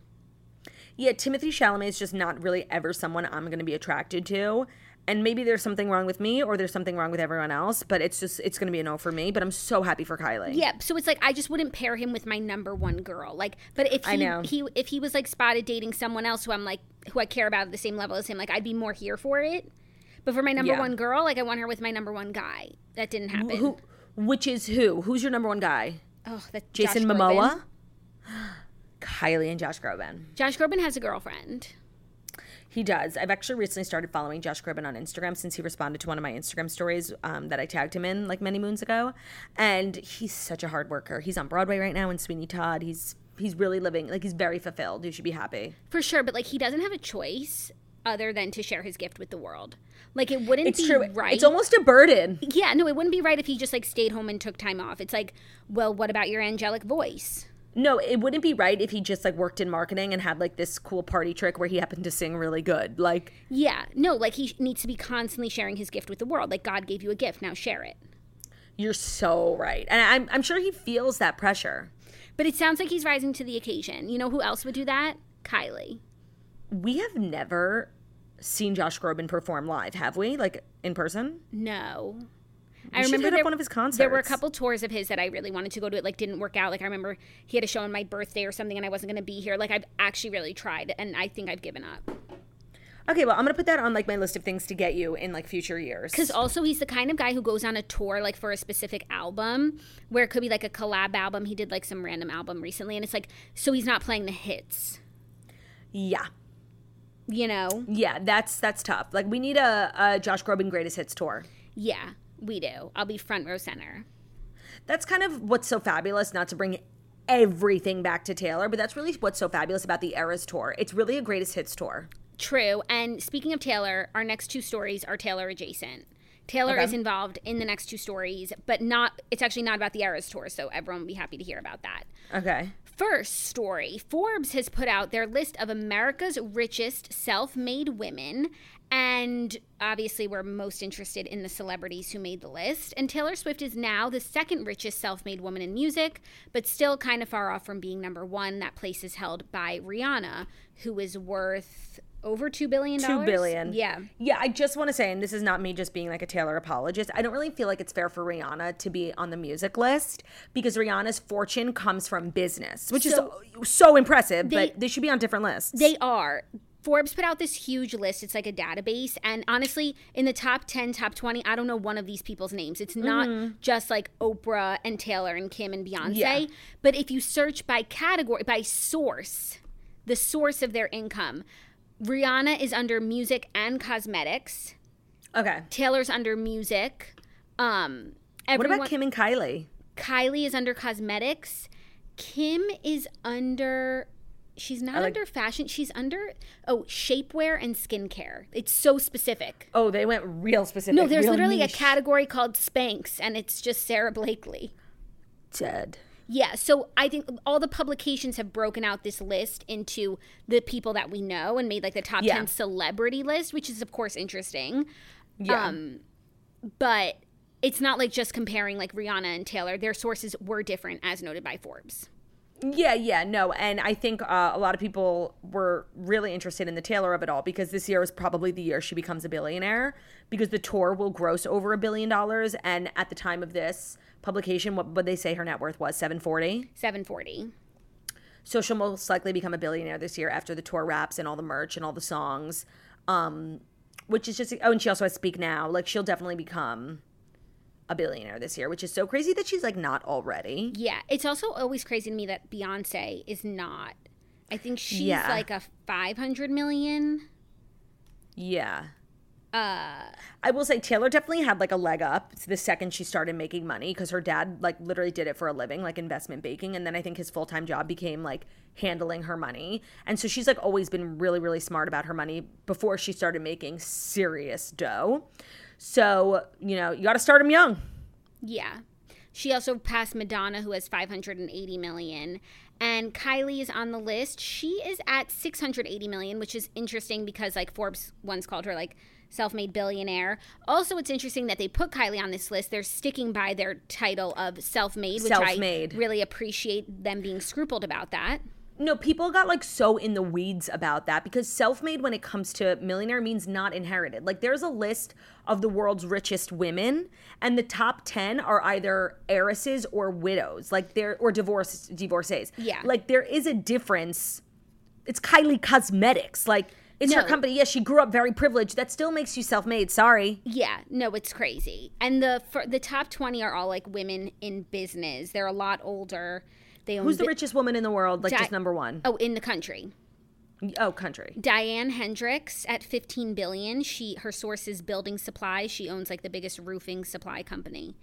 Yeah, Timothée Chalamet is just not really ever someone I'm going to be attracted to. And maybe there's something wrong with me or there's something wrong with everyone else, but it's just it's going to be a no for me, but I'm so happy for Kylie. Yeah, so it's like I just wouldn't pair him with my number one girl. Like, but if he, I know. he if he was like spotted dating someone else who I'm like who I care about at the same level as him, like I'd be more here for it. But for my number Yeah. one girl, like I want her with my number one guy. That didn't happen. Who which is who? Who's your number one guy? Oh, that's Jason Josh Momoa? Kylie and Josh Groban. Josh Groban has a girlfriend. He does. I've actually recently started following Josh Groban on Instagram since he responded to one of my Instagram stories um, that I tagged him in like many moons ago. And he's such a hard worker. He's on Broadway right now in Sweeney Todd. He's he's really living like he's very fulfilled. You should be happy. For sure, but like he doesn't have a choice other than to share his gift with the world. Like it wouldn't It's be true. right. It's almost a burden. yeah, no, it wouldn't be right if he just like stayed home and took time off. It's like, well, what about your angelic voice? No, it wouldn't be right if he just like worked in marketing and had like this cool party trick where he happened to sing really good. Like Yeah, no, like he needs to be constantly sharing his gift with the world. Like God gave you a gift, now share it. you're so right. And I'm I'm sure he feels that pressure. But it sounds like he's rising to the occasion. You know who else would do that? Kylie. We have never seen Josh Groban perform live, have we? Like in person? No. We remember up one of his concerts. There were a couple tours of his that I really wanted to go to. It like didn't work out. Like I remember he had a show on my birthday or something, and I wasn't going to be here. Like I've actually really tried, and I think I've given up. Okay, well, I'm gonna put that on like my list of things to get you in like future years. Because also he's the kind of guy who goes on a tour like for a specific album, where it could be like a collab album. He did like some random album recently, and it's like so he's not playing the hits. yeah, You know? yeah, that's that's tough. Like we need a, a Josh Groban greatest hits tour. Yeah, we do. I'll be front row center. That's kind of what's so fabulous. Not to bring everything back to Taylor, but that's really what's so fabulous about the Eras tour. It's really a greatest hits tour. True. And speaking of Taylor, our next two stories are Taylor adjacent. Taylor Okay. is involved in the next two stories, but not. It's actually not about the Eras tour, so everyone will be happy to hear about that. Okay. First story Forbes has put out their list of America's richest self made women. And obviously, we're most interested in the celebrities who made the list. And Taylor Swift is now the second richest self made woman in music, but still kind of far off from being number one. That place is held by Rihanna, who is worth over $2 billion. Two billion. Yeah. Yeah, I just want to say, and this is not me just being like a Taylor apologist. I don't really feel like it's fair for Rihanna to be on the music list because Rihanna's fortune comes from business, which So- is so impressive. They- but they should be on different lists. They are. Forbes put out this huge list. It's like a database. And honestly, in the top 10, top 20, I don't know one of these people's names. It's not mm-hmm. just like Oprah and Taylor and Kim and Beyonce. Yeah. But if you search by category, by source, the source of their income, Rihanna is under music and cosmetics. okay. Taylor's under music. Um, What about Kim and Kylie? Kylie is under cosmetics. Kim is under. She's not like- under fashion. She's under oh shapewear and skincare. It's so specific. Oh, they went real specific. No, there's literally niche. a category called Spanx, and it's just Sara Blakely. Dead. Yeah, so I think all the publications have broken out this list into the people that we know and made like the top Yeah. 10 celebrity list, which is of course interesting. Yeah. Um, but it's not like just comparing like Rihanna and Taylor. Their sources were different, as noted by Forbes. Yeah, yeah, no, and I think uh, a lot of people were really interested in the Taylor of it all because this year is probably the year she becomes a billionaire because the tour will gross over a billion dollars, and at the time of this publication, what would they say her net worth was? Seven forty. 740. So she'll most likely become a billionaire this year after the tour wraps and all the merch and all the songs, um, which is just oh, and she also has Speak Now. Like she'll definitely become a billionaire this year, which is so crazy that she's like not already. Yeah, it's also always crazy to me that Beyonce is not. I think she's Yeah. like a 500 million. Yeah. Uh, I will say Taylor definitely had like a leg up the second she started making money because her dad like literally did it for a living, like investment banking, and then I think his full time job became like handling her money, and so she's like always been really really smart about her money before she started making serious dough. So you know you got to start them young. yeah. She also passed Madonna, who has 580 million. And Kylie is on the list. She is at 680 million, which is interesting because like Forbes once called her like self-made billionaire. Also, it's interesting that they put Kylie on this list. They're sticking by their title of self-made, which Self-made. I really appreciate them being scrupled about that. No, people got like so in the weeds about that because self made when it comes to millionaire means not inherited. Like there's a list of the world's richest women, and the top 10 are either heiresses or widows, like they're, or divorce, divorcees. Yeah. Like there is a difference. It's Kylie Cosmetics. Like it's her company. Yes, she grew up very privileged. That still makes you self made. Sorry. Yeah, no, it's crazy. And the for, the top 20 are all like women in business. They're a lot older. They own Who's the bi- richest woman in the world? Like Di- just number one. Oh, in the country. Oh, country. Diane Hendricks at 15 billion. She her source is building supplies. She owns like the biggest roofing supply company.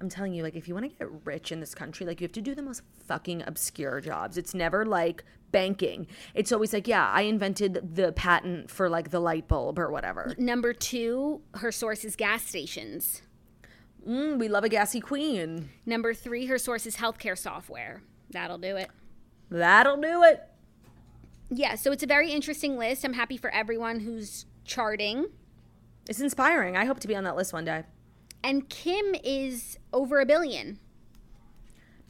I'm telling you, like, if you want to get rich in this country, like, you have to do the most fucking obscure jobs. It's never like banking. It's always like, yeah, I invented the patent for like the light bulb or whatever. Number 2, her source is gas stations. Mm, we love a gassy queen. Number 3, her source is healthcare software. That'll do it. That'll do it. Yeah, so it's a very interesting list. I'm happy for everyone who's charting. It's inspiring. I hope to be on that list one day. And Kim is over a billion.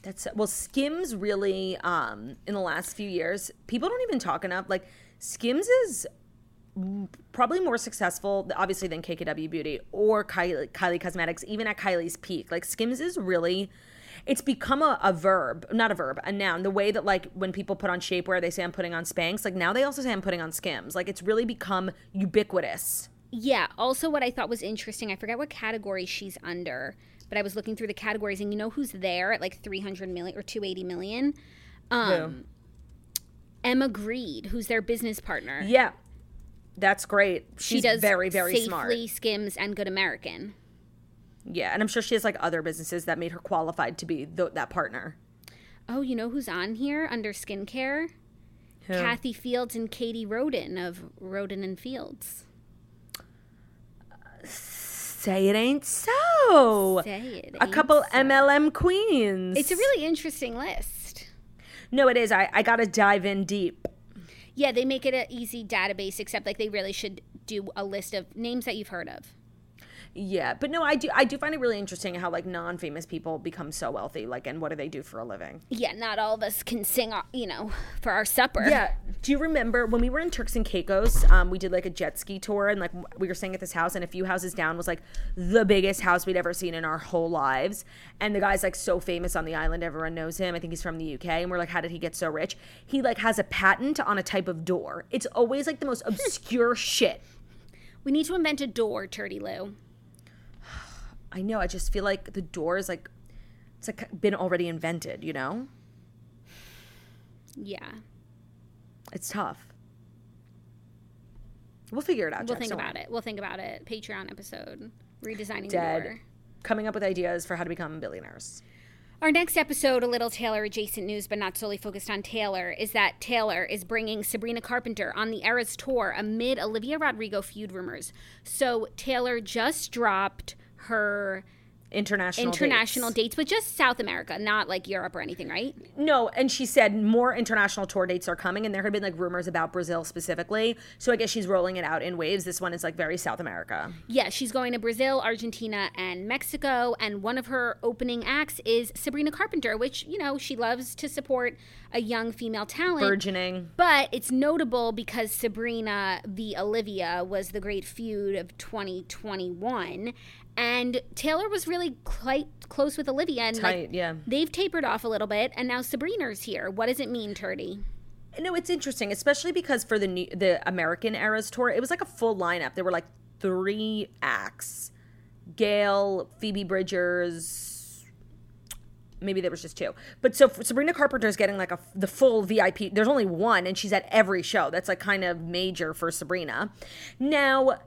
That's well, Skims really, um, in the last few years, people don't even talk enough. Like, Skims is probably more successful, obviously, than KKW Beauty or Kylie, Kylie Cosmetics, even at Kylie's peak. Like, Skims is really, it's become a, a verb, not a verb, a noun. The way that, like, when people put on shapewear, they say I'm putting on Spanx. Like, now they also say I'm putting on Skims. Like, it's really become ubiquitous. Yeah. Also, what I thought was interesting, I forget what category she's under, but I was looking through the categories, and you know who's there at like 300 million or 280 million? Um, Emma Grede, who's their business partner. Yeah. That's great. she does very, very Safely, smart. Skims, and Good American. Yeah. And I'm sure she has, like, other businesses that made her qualified to be th- that partner. Oh, you know who's on here under skincare? Who? Kathy Fields and Katie Rodan of Rodan and Fields. Say it ain't so. Say it. a couple so. MLM queens. It's a really interesting list. no, it is. I, I got to dive in deep. Yeah, they make it an easy database, except like they really should do a list of names that you've heard of. Yeah, but no, I do. I do find it really interesting how like non-famous people become so wealthy. Like, and what do they do for a living? Yeah, not all of us can sing, uh, you know, for our supper. Yeah. Do you remember when we were in Turks and Caicos? Um, we did like a jet ski tour, and like we were staying at this house, and a few houses down was like the biggest house we'd ever seen in our whole lives. And the guy's like so famous on the island, everyone knows him. I think he's from the UK, and we're like, how did he get so rich? He like has a patent on a type of door. It's always like the most obscure shit. We need to invent a door, Turdy Lou. I know. I just feel like the door is like it's like been already invented. You know, Yeah. it's tough. We'll figure it out. We'll think don't about worry. it. We'll think about it. Patreon episode. Redesigning the door. Coming up with ideas for how to become billionaires. Our next episode, a little Taylor adjacent news, but not solely focused on Taylor, is that Taylor is bringing Sabrina Carpenter on the Eras tour amid Olivia Rodrigo feud rumors. So Taylor just dropped her International. international dates. dates, but just South America, not like Europe or anything, right? No, and she said more international tour dates are coming, and there had been like rumors about Brazil specifically. So I guess she's rolling it out in waves. This one is like very South America. Yeah, she's going to Brazil, Argentina, and Mexico. And one of her opening acts is Sabrina Carpenter, which, you know, she loves to support a young female talent. Burgeoning. But it's notable because Sabrina the Olivia was the great feud of 2021. And Taylor was really quite close with Olivia. And Tight, like, yeah. they've tapered off a little bit. And now Sabrina's here. What does it mean, Turdy? No, it's interesting, especially because for the new, the American Eras tour, it was like a full lineup. There were like three acts: Gayle, Phoebe Bridgers. Maybe there was just two, but so Sabrina Carpenter is getting like a the full VIP. There's only one, and she's at every show. That's like kind of major for Sabrina. Now,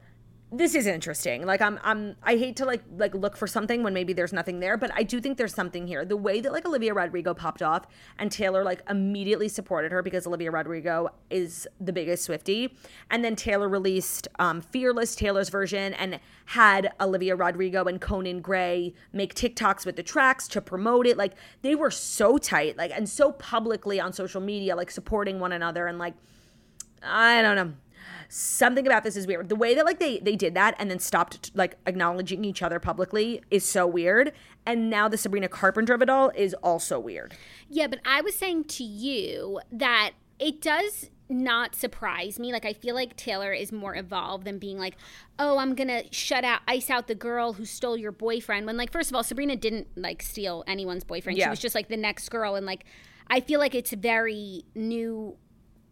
this is interesting. Like I'm I'm I hate to like like look for something when maybe there's nothing there, but I do think there's something here. The way that like Olivia Rodrigo popped off and Taylor like immediately supported her because Olivia Rodrigo is the biggest Swiftie. And then Taylor released um Fearless Taylor's version and had Olivia Rodrigo and Conan Gray make TikToks with the tracks to promote it. Like they were so tight, like and so publicly on social media, like supporting one another and like I don't know something about this is weird. The way that like they they did that and then stopped like acknowledging each other publicly is so weird. And now the Sabrina Carpenter of it all is also weird. Yeah, but I was saying to you that it does not surprise me. Like I feel like Taylor is more evolved than being like, "Oh, I'm going to shut out ice out the girl who stole your boyfriend." When like first of all, Sabrina didn't like steal anyone's boyfriend. Yeah. She was just like the next girl and like I feel like it's very new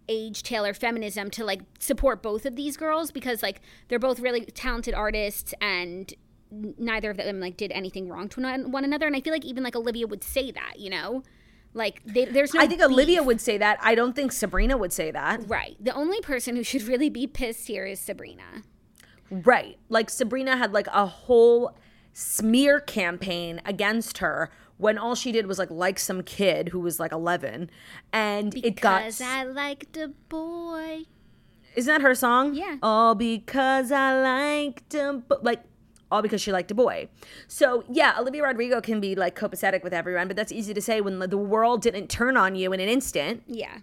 age Taylor feminism to like support both of these girls because like they're both really talented artists and neither of them like did anything wrong to one another and I feel like even like Olivia would say that, you know? Like they, there's no I think Olivia would say that. I don't think Sabrina would say that. Right. The only person who should really be pissed here is Sabrina. Right. Like Sabrina had like a whole smear campaign against her when all she did was like like some kid who was like 11 and it got Because I liked a boy. Isn't that her song? Yeah. All because I liked a bo- like all because she liked a boy. So yeah, Olivia Rodrigo can be like copacetic with everyone, but that's easy to say when the world didn't turn on you in an instant. Yeah.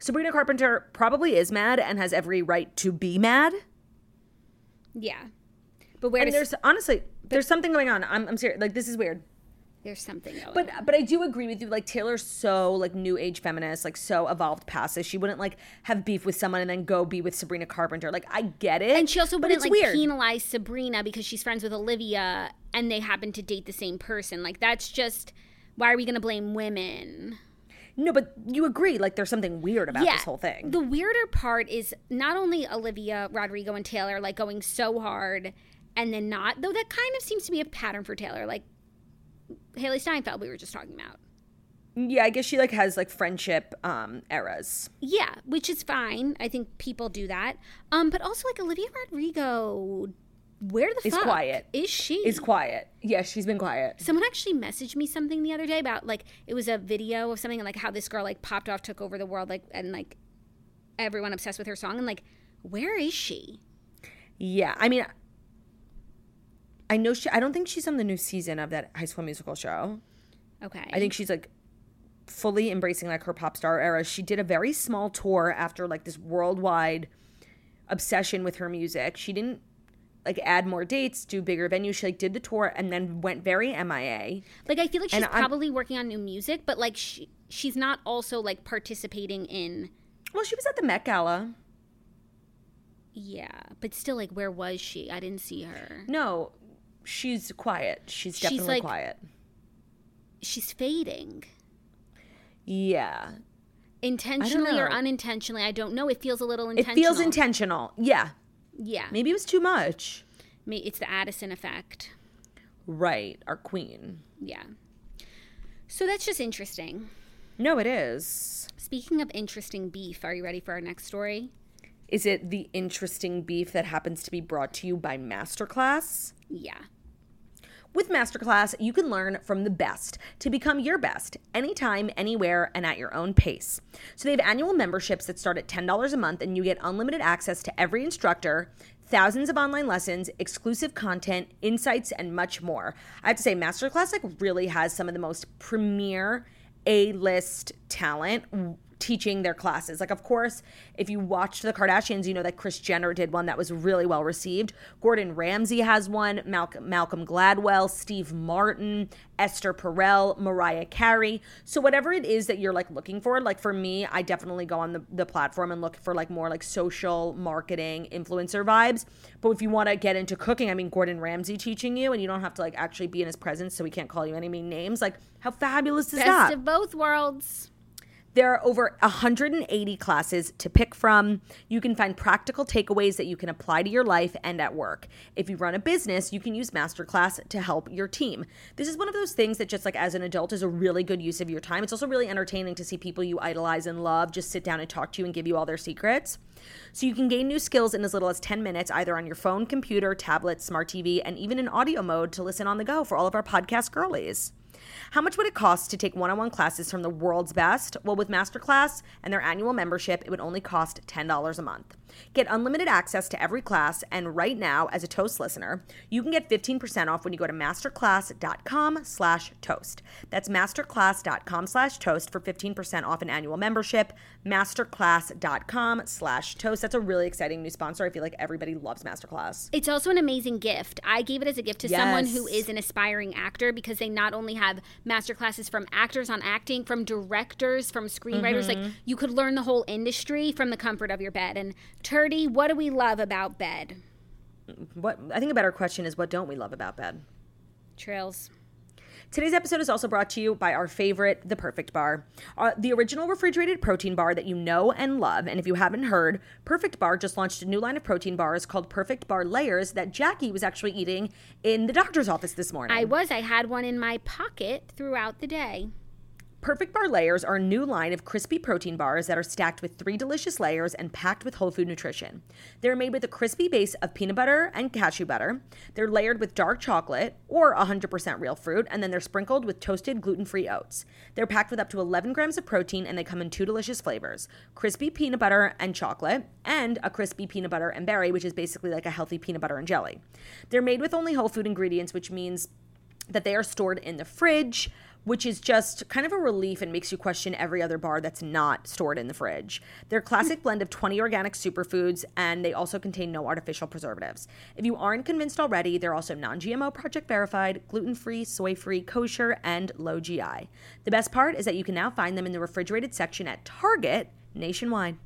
Sabrina Carpenter probably is mad and has every right to be mad. Yeah. But where And does there's honestly there's something going on. I'm, I'm serious. Like this is weird. There's something going But on. but I do agree with you. Like Taylor's so like new age feminist, like so evolved past this. She wouldn't like have beef with someone and then go be with Sabrina Carpenter. Like I get it. And she also wouldn't like weird. penalize Sabrina because she's friends with Olivia and they happen to date the same person. Like that's just why are we gonna blame women? No, but you agree, like there's something weird about this whole thing. The weirder part is not only Olivia Rodrigo and Taylor like going so hard and then not, though that kind of seems to be a pattern for Taylor. Like Hailee Steinfeld, we were just talking about. yeah, I guess she like has like friendship um eras. Yeah, which is fine. I think people do that. Um, but also like Olivia Rodrigo, where the Is fuck quiet. is she? Is quiet. Yeah, she's been quiet. Someone actually messaged me something the other day about like it was a video of something and like how this girl like popped off, took over the world, like and like everyone obsessed with her song and like where is she? Yeah, I mean, I know she. I don't think she's on the new season of that High School Musical show. Okay, I think she's like fully embracing like her pop star era. She did a very small tour after like this worldwide obsession with her music. She didn't like add more dates, do bigger venues. She like did the tour and then went very MIA. like I feel like she's and I'm- probably working on new music, but like she she's not also like participating in Well, she was at the Met Gala. yeah, but still like where was she? I didn't see her. No, she's quiet. She's She's, definitely like- quiet. She's fading. Yeah, Intentionally or unintentionally, I don't know. It feels a little intentional. it feels intentional. Yeah, Yeah, maybe it was too much. It's the Addison effect. Right, our queen. Yeah. So that's just interesting. No, it is. Speaking of interesting beef, are you ready for our next story? Is it the interesting beef that happens to be brought to you by Masterclass? Yeah. With Masterclass, you can learn from the best to become your best anytime, anywhere, and at your own pace. So they have annual memberships that start at $10 a month, and you get unlimited access to every instructor, thousands of online lessons, exclusive content, insights, and much more. I have to say, Masterclass like really has some of the most premier A-list talent teaching their classes. Like, of course, if you watched the Kardashians, you know that Kris Jenner did one that was really well received. Gordon Ramsay has one, Malcolm, Malcolm Gladwell, Steve Martin, Esther Perel, Mariah Carey. So, whatever it is that you're like looking for, like for me, I definitely go on the, the platform and look for like more like social marketing influencer vibes. But if you want to get into cooking, I mean, Gordon Ramsay teaching you, and you don't have to like actually be in his presence, so he can't call you any mean names. Like, how fabulous is Best that? Best of both worlds. There are over 180 classes to pick from. You can find practical takeaways that you can apply to your life and at work. If you run a business, you can use Masterclass to help your team. This is one of those things that, just like as an adult, is a really good use of your time. It's also really entertaining to see people you idolize and love just sit down and talk to you and give you all their secrets. So you can gain new skills in as little as 10 minutes, either on your phone, computer, tablet, smart TV, and even in audio mode to listen on the go for all of our podcast girlies. How much would it cost to take one on one classes from the world's best? Well, with Masterclass and their annual membership, it would only cost $10 a month. Get unlimited access to every class, and right now, as a Toast listener, you can get 15% off when you go to masterclass.com slash toast. That's masterclass.com slash toast for 15% off an annual membership. Masterclass.com slash toast. That's a really exciting new sponsor. I feel like everybody loves Masterclass. It's also an amazing gift. I gave it as a gift to someone who is an aspiring actor because they not only have master classes from actors on acting, from directors, from screenwriters, Mm-hmm. like you could learn the whole industry from the comfort of your bed. And Turdy, what do we love about bed? What I think a better question is what don't we love about bed? Trails. Today's episode is also brought to you by our favorite, The Perfect Bar, uh, the original refrigerated protein bar that you know and love. And if you haven't heard, Perfect Bar just launched a new line of protein bars called Perfect Bar Layers that Jackie was actually eating in the doctor's office this morning. I was. I had one in my pocket throughout the day. Perfect Bar Layers are a new line of crispy protein bars that are stacked with three delicious layers and packed with whole food nutrition. They're made with a crispy base of peanut butter and cashew butter. They're layered with dark chocolate or 100% real fruit, and then they're sprinkled with toasted gluten free oats. They're packed with up to 11 grams of protein, and they come in two delicious flavors crispy peanut butter and chocolate, and a crispy peanut butter and berry, which is basically like a healthy peanut butter and jelly. They're made with only whole food ingredients, which means that they are stored in the fridge, which is just kind of a relief and makes you question every other bar that's not stored in the fridge. They're a classic hmm. blend of 20 organic superfoods, and they also contain no artificial preservatives. If you aren't convinced already, they're also non GMO project verified, gluten free, soy free, kosher, and low GI. The best part is that you can now find them in the refrigerated section at Target nationwide.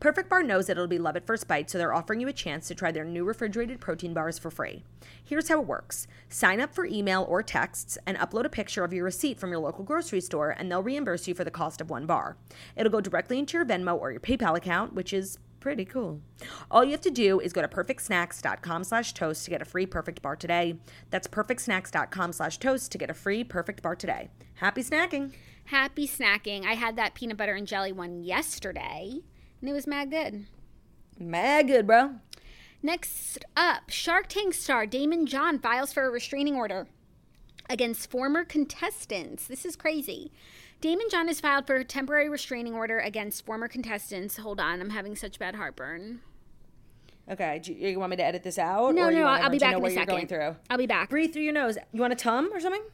Perfect Bar knows that it'll be love at first bite, so they're offering you a chance to try their new refrigerated protein bars for free. Here's how it works sign up for email or texts and upload a picture of your receipt from your local grocery store, and they'll reimburse you for the cost of one bar. It'll go directly into your Venmo or your PayPal account, which is pretty cool. All you have to do is go to perfectsnacks.com slash toast to get a free perfect bar today. That's perfectsnacks.com slash toast to get a free perfect bar today. Happy snacking! Happy snacking. I had that peanut butter and jelly one yesterday, and it was mad good. Mad good, bro. Next up, Shark Tank star Daymond John files for a restraining order against former contestants. This is crazy. Daymond John has filed for a temporary restraining order against former contestants. Hold on, I'm having such bad heartburn. Okay, do you, you want me to edit this out? No, no, I'll be back in a second. I'll be back. Breathe through your nose. You want a tum or something?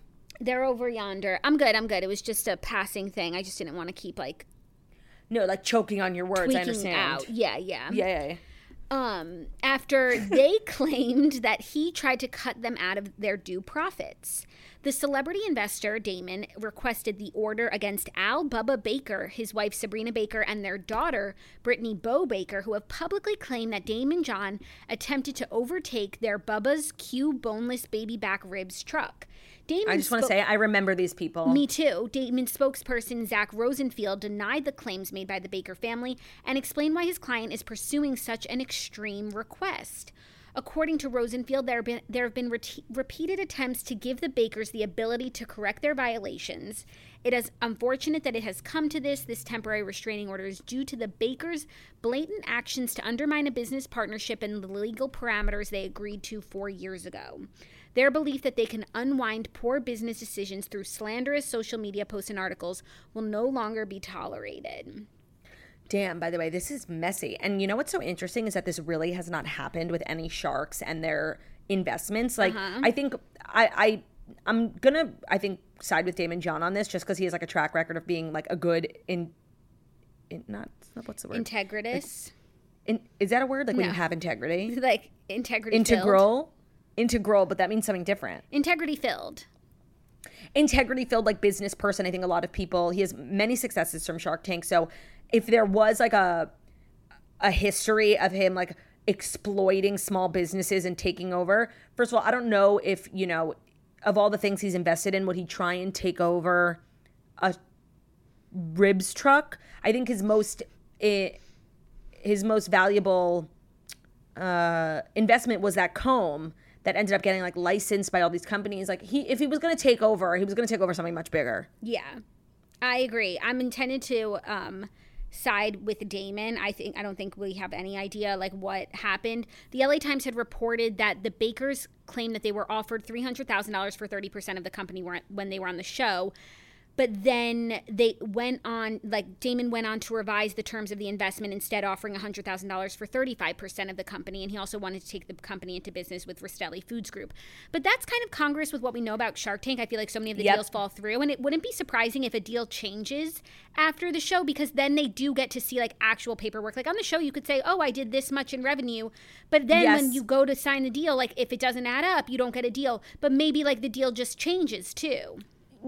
They're over yonder. I'm good. I'm good. It was just a passing thing. I just didn't want to keep like No, like choking on your words. I understand. out. Yeah, yeah. Yeah, yeah, yeah. um, after they claimed that he tried to cut them out of their due profits. The celebrity investor, Daymond, requested the order against Al Bubba Baker, his wife Sabrina Baker, and their daughter, Brittany Bo Baker, who have publicly claimed that Daymond John attempted to overtake their Bubba's Q boneless baby back ribs truck. Daymond I just want to spo- say I remember these people. me too. Daymond spokesperson Zach Rosenfield denied the claims made by the Baker family and explained why his client is pursuing such an extreme request. According to Rosenfield, there have been, there have been rete- repeated attempts to give the Bakers the ability to correct their violations. It is unfortunate that it has come to this. This temporary restraining order is due to the Bakers' blatant actions to undermine a business partnership and the legal parameters they agreed to four years ago. Their belief that they can unwind poor business decisions through slanderous social media posts and articles will no longer be tolerated. Damn, by the way, this is messy. And you know what's so interesting is that this really has not happened with any sharks and their investments. Like Uh-huh. I think I I I'm gonna I think side with Daymond John on this just because he has like a track record of being like a good in in not what's the word? Integritus, In, is that a word? Like when you have integrity? like integrity filled. Integral? Integral, but that means something different. Integrity filled. Integrity filled like business person i think a lot of people he has many successes from shark tank so if there was like a a history of him like exploiting small businesses and taking over first of all i don't know if you know of all the things he's invested in would he try and take over a ribs truck. I think his most eh, his most valuable uh, investment was that comb that ended up getting like licensed by all these companies. Like he, if he was going to take over, he was going to take over something much bigger. Yeah, I agree. I'm intended to um, side with Daymond. I think I don't think we have any idea like what happened. The LA Times had reported that the Bakers claimed that they were offered three hundred thousand dollars for thirty percent of the company when they were on the show, but then they went on like Daymond went on to revise the terms of the investment instead offering $100000 for 35% of the company and he also wanted to take the company into business with rastelli foods group. But that's kind of congress with what we know about shark tank. I feel like so many of the yep. deals fall through and it wouldn't be surprising if a deal changes after the show because then they do get to see like actual paperwork. Like on the show you could say oh i did this much in revenue. But then yes. when you go to sign the deal like if it doesn't add up you don't get a deal. But maybe like the deal just changes too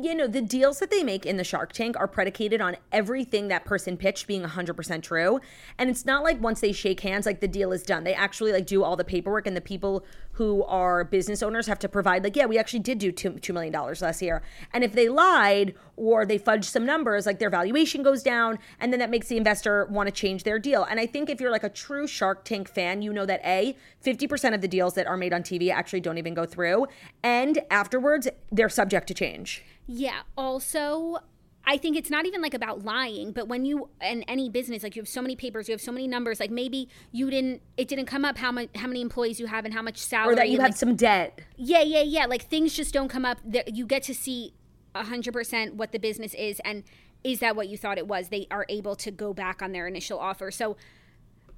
you know, the deals that they make in the Shark Tank are predicated on everything that person pitched being 100% true. And it's not like once they shake hands, like the deal is done. They actually like do all the paperwork, and the people who are business owners have to provide, like, yeah, we actually did do 2, $2 million last year. And if they lied or they fudge some numbers, like their valuation goes down, and then that makes the investor want to change their deal. And I think if you're like a true Shark Tank fan, you know that A, 50% of the deals that are made on TV actually don't even go through. And afterwards, they're subject to change. Yeah. Also, I think it's not even like about lying, but when you in any business, like you have so many papers, you have so many numbers, like maybe you didn't, it didn't come up how much, how many employees you have and how much salary, or that you had like, some debt. Yeah, yeah, yeah. Like things just don't come up. That you get to see hundred percent what the business is, and is that what you thought it was? They are able to go back on their initial offer. So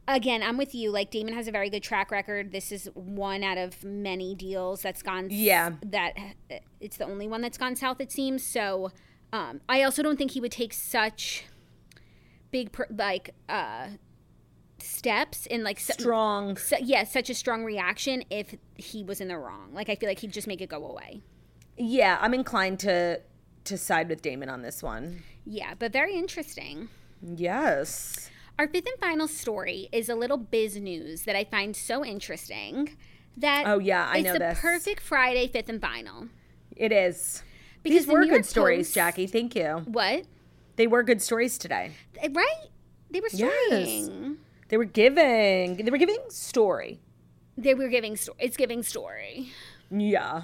again, I'm with you. Like Daymond has a very good track record. This is one out of many deals that's gone. Yeah. That it's the only one that's gone south. It seems. So, um, I also don't think he would take such big like uh steps in like strong su- yeah such a strong reaction if he was in the wrong like i feel like he'd just make it go away yeah i'm inclined to to side with Daymond on this one yeah but very interesting yes our fifth and final story is a little biz news that I find so interesting. That oh yeah, I know this. It's the perfect Friday fifth and final. It is because These were good Post, stories, Jackie. Thank you. What? They were good stories today. Right? They were storying. Yes. They were giving. They were giving story. They were giving story. It's giving story. Yeah.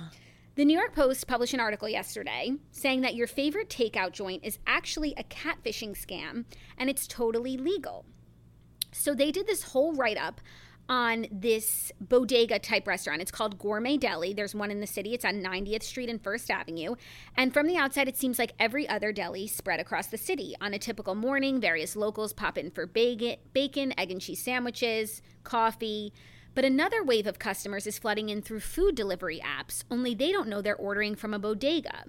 The New York Post published an article yesterday saying that your favorite takeout joint is actually a catfishing scam and it's totally legal. So they did this whole write up on this bodega type restaurant. It's called Gourmet Deli. There's one in the city. It's on 90th Street and 1st Avenue. And from the outside, it seems like every other deli spread across the city. On a typical morning, various locals pop in for bacon, bacon egg and cheese sandwiches, coffee. But another wave of customers is flooding in through food delivery apps, only they don't know they're ordering from a bodega.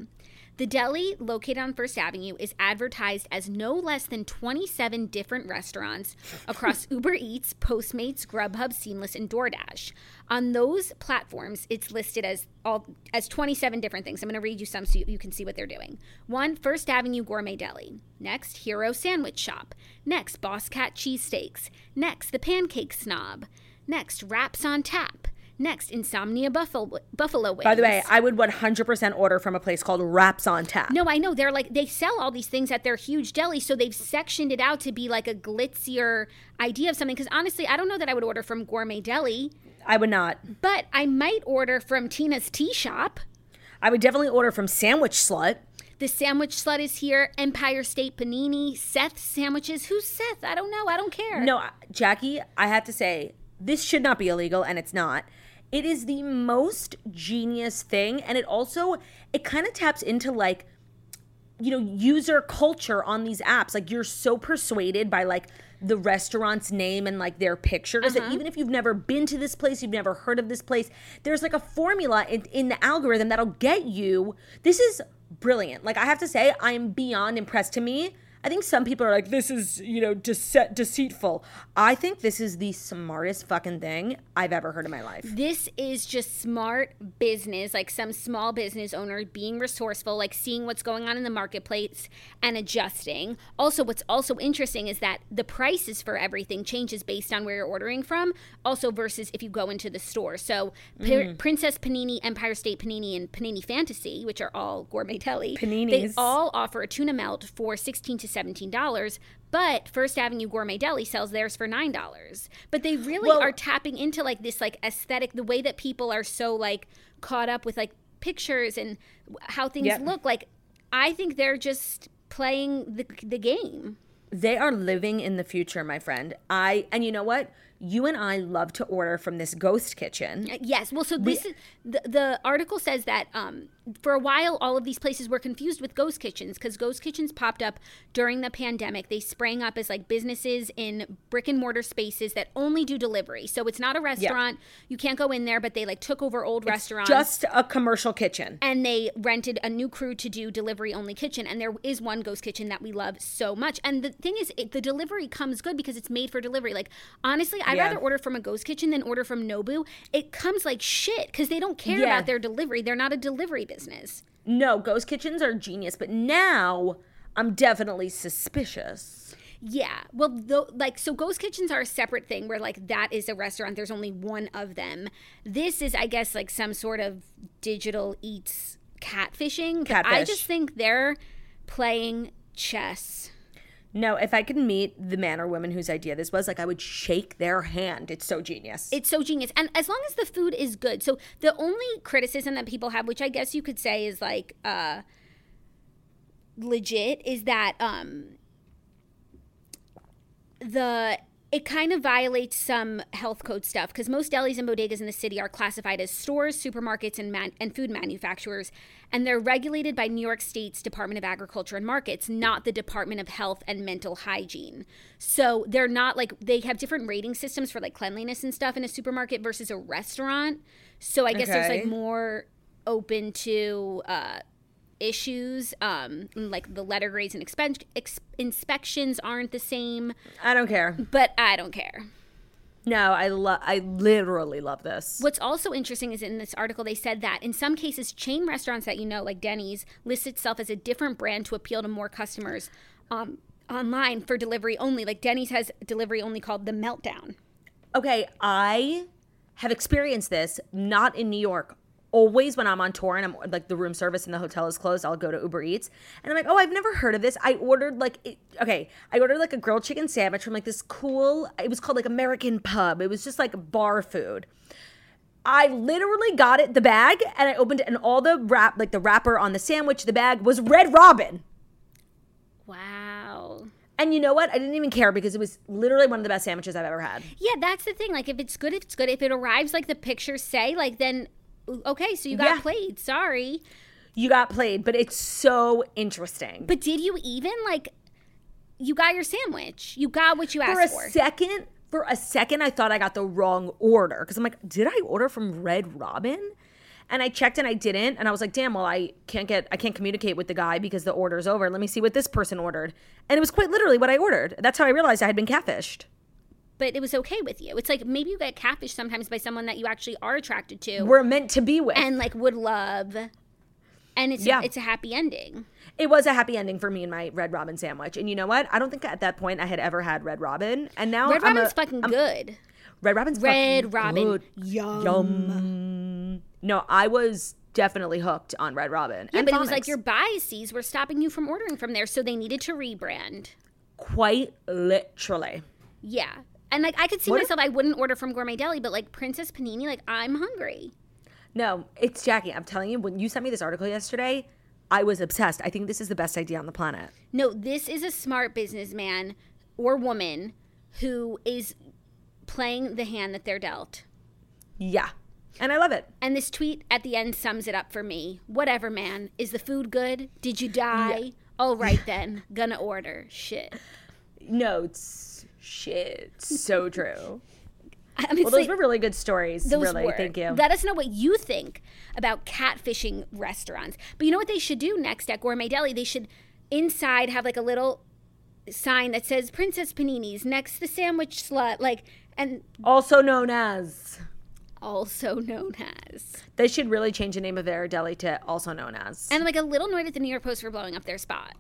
The deli, located on First Avenue, is advertised as no less than 27 different restaurants across Uber Eats, Postmates, Grubhub, Seamless, and DoorDash. On those platforms, it's listed as all as 27 different things. I'm going to read you some so you can see what they're doing. One, First Avenue Gourmet Deli. Next, Hero Sandwich Shop. Next, Boss Cat Cheesesteaks. Next, The Pancake Snob. Next, Wraps on Tap. Next, Insomnia Buffalo, Buffalo Wings. By the way, I would 100% order from a place called Wraps on Tap. No, I know. They're like, they sell all these things at their huge deli, so they've sectioned it out to be like a glitzier idea of something. Because honestly, I don't know that I would order from Gourmet Deli. I would not. But I might order from Tina's Tea Shop. I would definitely order from Sandwich Slut. The Sandwich Slut is here. Empire State Panini. Seth Sandwiches. Who's Seth? I don't know. I don't care. No, Jackie, I have to say, this should not be illegal and it's not. It is the most genius thing and it also it kind of taps into like you know user culture on these apps. Like you're so persuaded by like the restaurant's name and like their pictures uh-huh. that even if you've never been to this place you've never heard of this place there's like a formula in, in the algorithm that'll get you this is brilliant. Like i have to say i am beyond impressed to me I think some people are like, this is, you know, dece- deceitful. I think this is the smartest fucking thing I've ever heard in my life. This is just smart business, like some small business owner being resourceful, like seeing what's going on in the marketplace and adjusting. Also, what's also interesting is that the prices for everything changes based on where you're ordering from, also versus if you go into the store. So, mm. Princess Panini, Empire State Panini, and Panini Fantasy, which are all gourmet deli, Paninis. they all offer a tuna melt for 16 to $17. But First Avenue Gourmet Deli sells theirs for $9. But they really Well- are tapping into like this like aesthetic, the way that people are so like caught up with like pictures and how things Yep. look. Like, I think they're just playing the, the game. They are living in the future, my friend. I and you know what? You and I love to order from this ghost kitchen. Yes. Well, so this is the, the article says that um, for a while, all of these places were confused with ghost kitchens because ghost kitchens popped up during the pandemic. They sprang up as like businesses in brick and mortar spaces that only do delivery. So it's not a restaurant. You can't go in there, but they like took over old restaurants. Just a commercial kitchen. and they rented a new crew to do delivery only kitchen and there is one ghost kitchen that we love so much and the thing is it, the delivery comes good because it's made for delivery like honestly i'd Yeah. rather order from a ghost kitchen than order from nobu it comes like shit because they don't care Yeah. about their delivery they're not a delivery business. No, ghost kitchens are genius, but now I'm definitely suspicious. yeah well though like so ghost kitchens are a separate thing where like that is a restaurant. There's only one of them. This is i guess like some sort of digital eats catfishing but i just think they're playing chess No, if I could meet the man or woman whose idea this was, like I would shake their hand. It's so genius. It's so genius. And as long as the food is good. So the only criticism that people have, which I guess you could say is like uh legit, is that um the it kind of violates some health code stuff because most delis and bodegas in the city are classified as stores, supermarkets, and man- and food manufacturers, and they're regulated by New York State's Department of Agriculture and Markets, not the Department of Health and Mental Hygiene. So they're not like they have different rating systems for like cleanliness and stuff in a supermarket versus a restaurant. So I guess there's like more open to uh, issues. Um, like the letter grades and expen- ex- inspections aren't the same, I don't care. but I don't care. No, I love. I literally love this. What's also interesting is in this article they said that in some cases chain restaurants that you know like Denny's lists itself as a different brand to appeal to more customers um, online for delivery only. Like Denny's has delivery only called the Meltdown. Okay, I have experienced this not in New York. Always when I'm on tour and I'm like the room service in the hotel is closed, I'll go to Uber Eats and I'm like, oh, I've never heard of this. I ordered like, it, okay, I ordered like a grilled chicken sandwich from like this cool. It was called like American Pub. It was just like bar food. I literally got it the bag and I opened it and all the wrap like the wrapper on the sandwich, the bag was Red Robin. Wow. And you know what? I didn't even care because it was literally one of the best sandwiches I've ever had. Yeah, that's the thing. Like if it's good, if it's good. If it arrives like the pictures say, like then okay, so you got Yeah. played. Sorry. You got played, but it's so interesting. But did you even like you got your sandwich. You got what you asked for a for. second, for a second, I thought I got the wrong order because I'm like, did I order from Red Robin? And I checked and I didn't, and I was like, damn, well, I can't get, I can't communicate with the guy because the order's over. Let me see what this person ordered, and it was quite literally what I ordered. That's how I realized I had been catfished. But it was okay with you. It's like maybe you get catfished sometimes by someone that you actually are attracted to We're meant to be with. and like would love. And it's Yeah. it's a happy ending. it was a happy ending for me and my Red Robin sandwich. And you know what? I don't think at that point I had ever had Red Robin, and now Red I'm Robin's a- fucking I'm- good. Red Robin's Red fucking Robin. good. Yum. Yum. No, I was definitely hooked on Red Robin. Yeah, and but it was like your biases were stopping you from ordering from there, so they needed to rebrand. quite literally. Yeah. And like I could see What if- myself, I wouldn't order from Gourmet Deli, but like Princess Panini, like I'm hungry. No, it's Jackie. I'm telling you, when you sent me this article yesterday, I was obsessed. I think this is the best idea on the planet. No, this is a smart businessman or woman who is playing the hand that they're dealt. Yeah. And I love it. And this tweet at the end sums it up for me. Whatever, man. Is the food good? Did you die? All right then. Gonna order. Shit. Notes. Shit. So true. I mean, Well, those were really good stories. those really. were. Thank you. Let us know what you think about catfishing restaurants. But you know what they should do next at Gourmet Deli? They should inside have like a little sign that says Princess Panini's next the sandwich slut. Like, and also known as. also known as. They should really change the name of their deli to also known as. And like a little annoyed at the New York Post for blowing up their spot.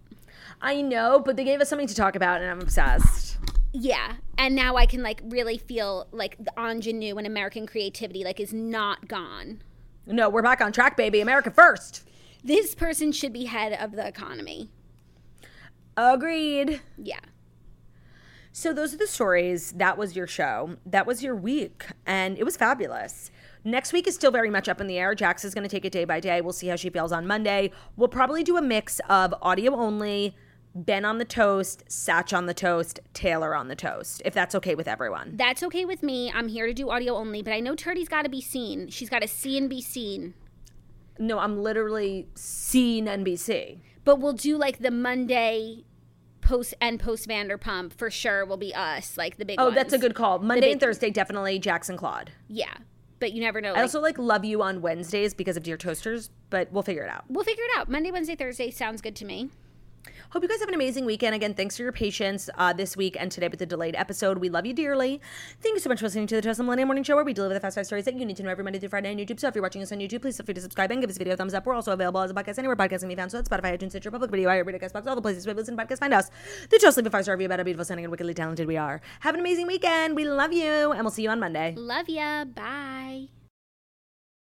I know, but they gave us something to talk about, and I'm obsessed. Yeah, and now I can like really feel like the ingenue and American creativity like is not gone. No, we're back on track, baby. America first. This person should be head of the economy. Agreed. Yeah. So those are the stories. That was your show. That was your week, and it was fabulous. Next week is still very much up in the air. Jax is going to take it day by day. We'll see how she feels on Monday. We'll probably do a mix of audio only, Ben on the toast, Satch on the toast, Taylor on the toast, if that's okay with everyone. That's okay with me. I'm here to do audio only, but I know Turdy's got to be seen. She's got to see and be seen. No, I'm literally seen NBC. But we'll do like the Monday post and post Vanderpump for sure will be us, like the big Oh, ones. that's a good call. Monday big- and Thursday, definitely Jax and Claude. Yeah. But you never know. I like- also like love you on Wednesdays because of Dear Toasters, but we'll figure it out. we'll figure it out. Monday, Wednesday, Thursday sounds good to me. Hope you guys have an amazing weekend. Again, thanks for your patience uh, this week and today with the delayed episode. We love you dearly. Thank you so much for listening to the and Millennium Morning Show, where we deliver the fast five stories that you need to know every Monday through Friday on YouTube. So if you're watching us on YouTube, please feel free to subscribe and give this video a thumbs up. We're also available as a podcast anywhere podcasts can be found. So that's Spotify, iTunes, Stitcher, Public Video, iHeartRadio, Castbox, all the places where you listen to podcasts. Find us. The Toast Leave a five star review about how beautiful, stunning, and wickedly talented we are. Have an amazing weekend. We love you, and we'll see you on Monday. Love ya. Bye.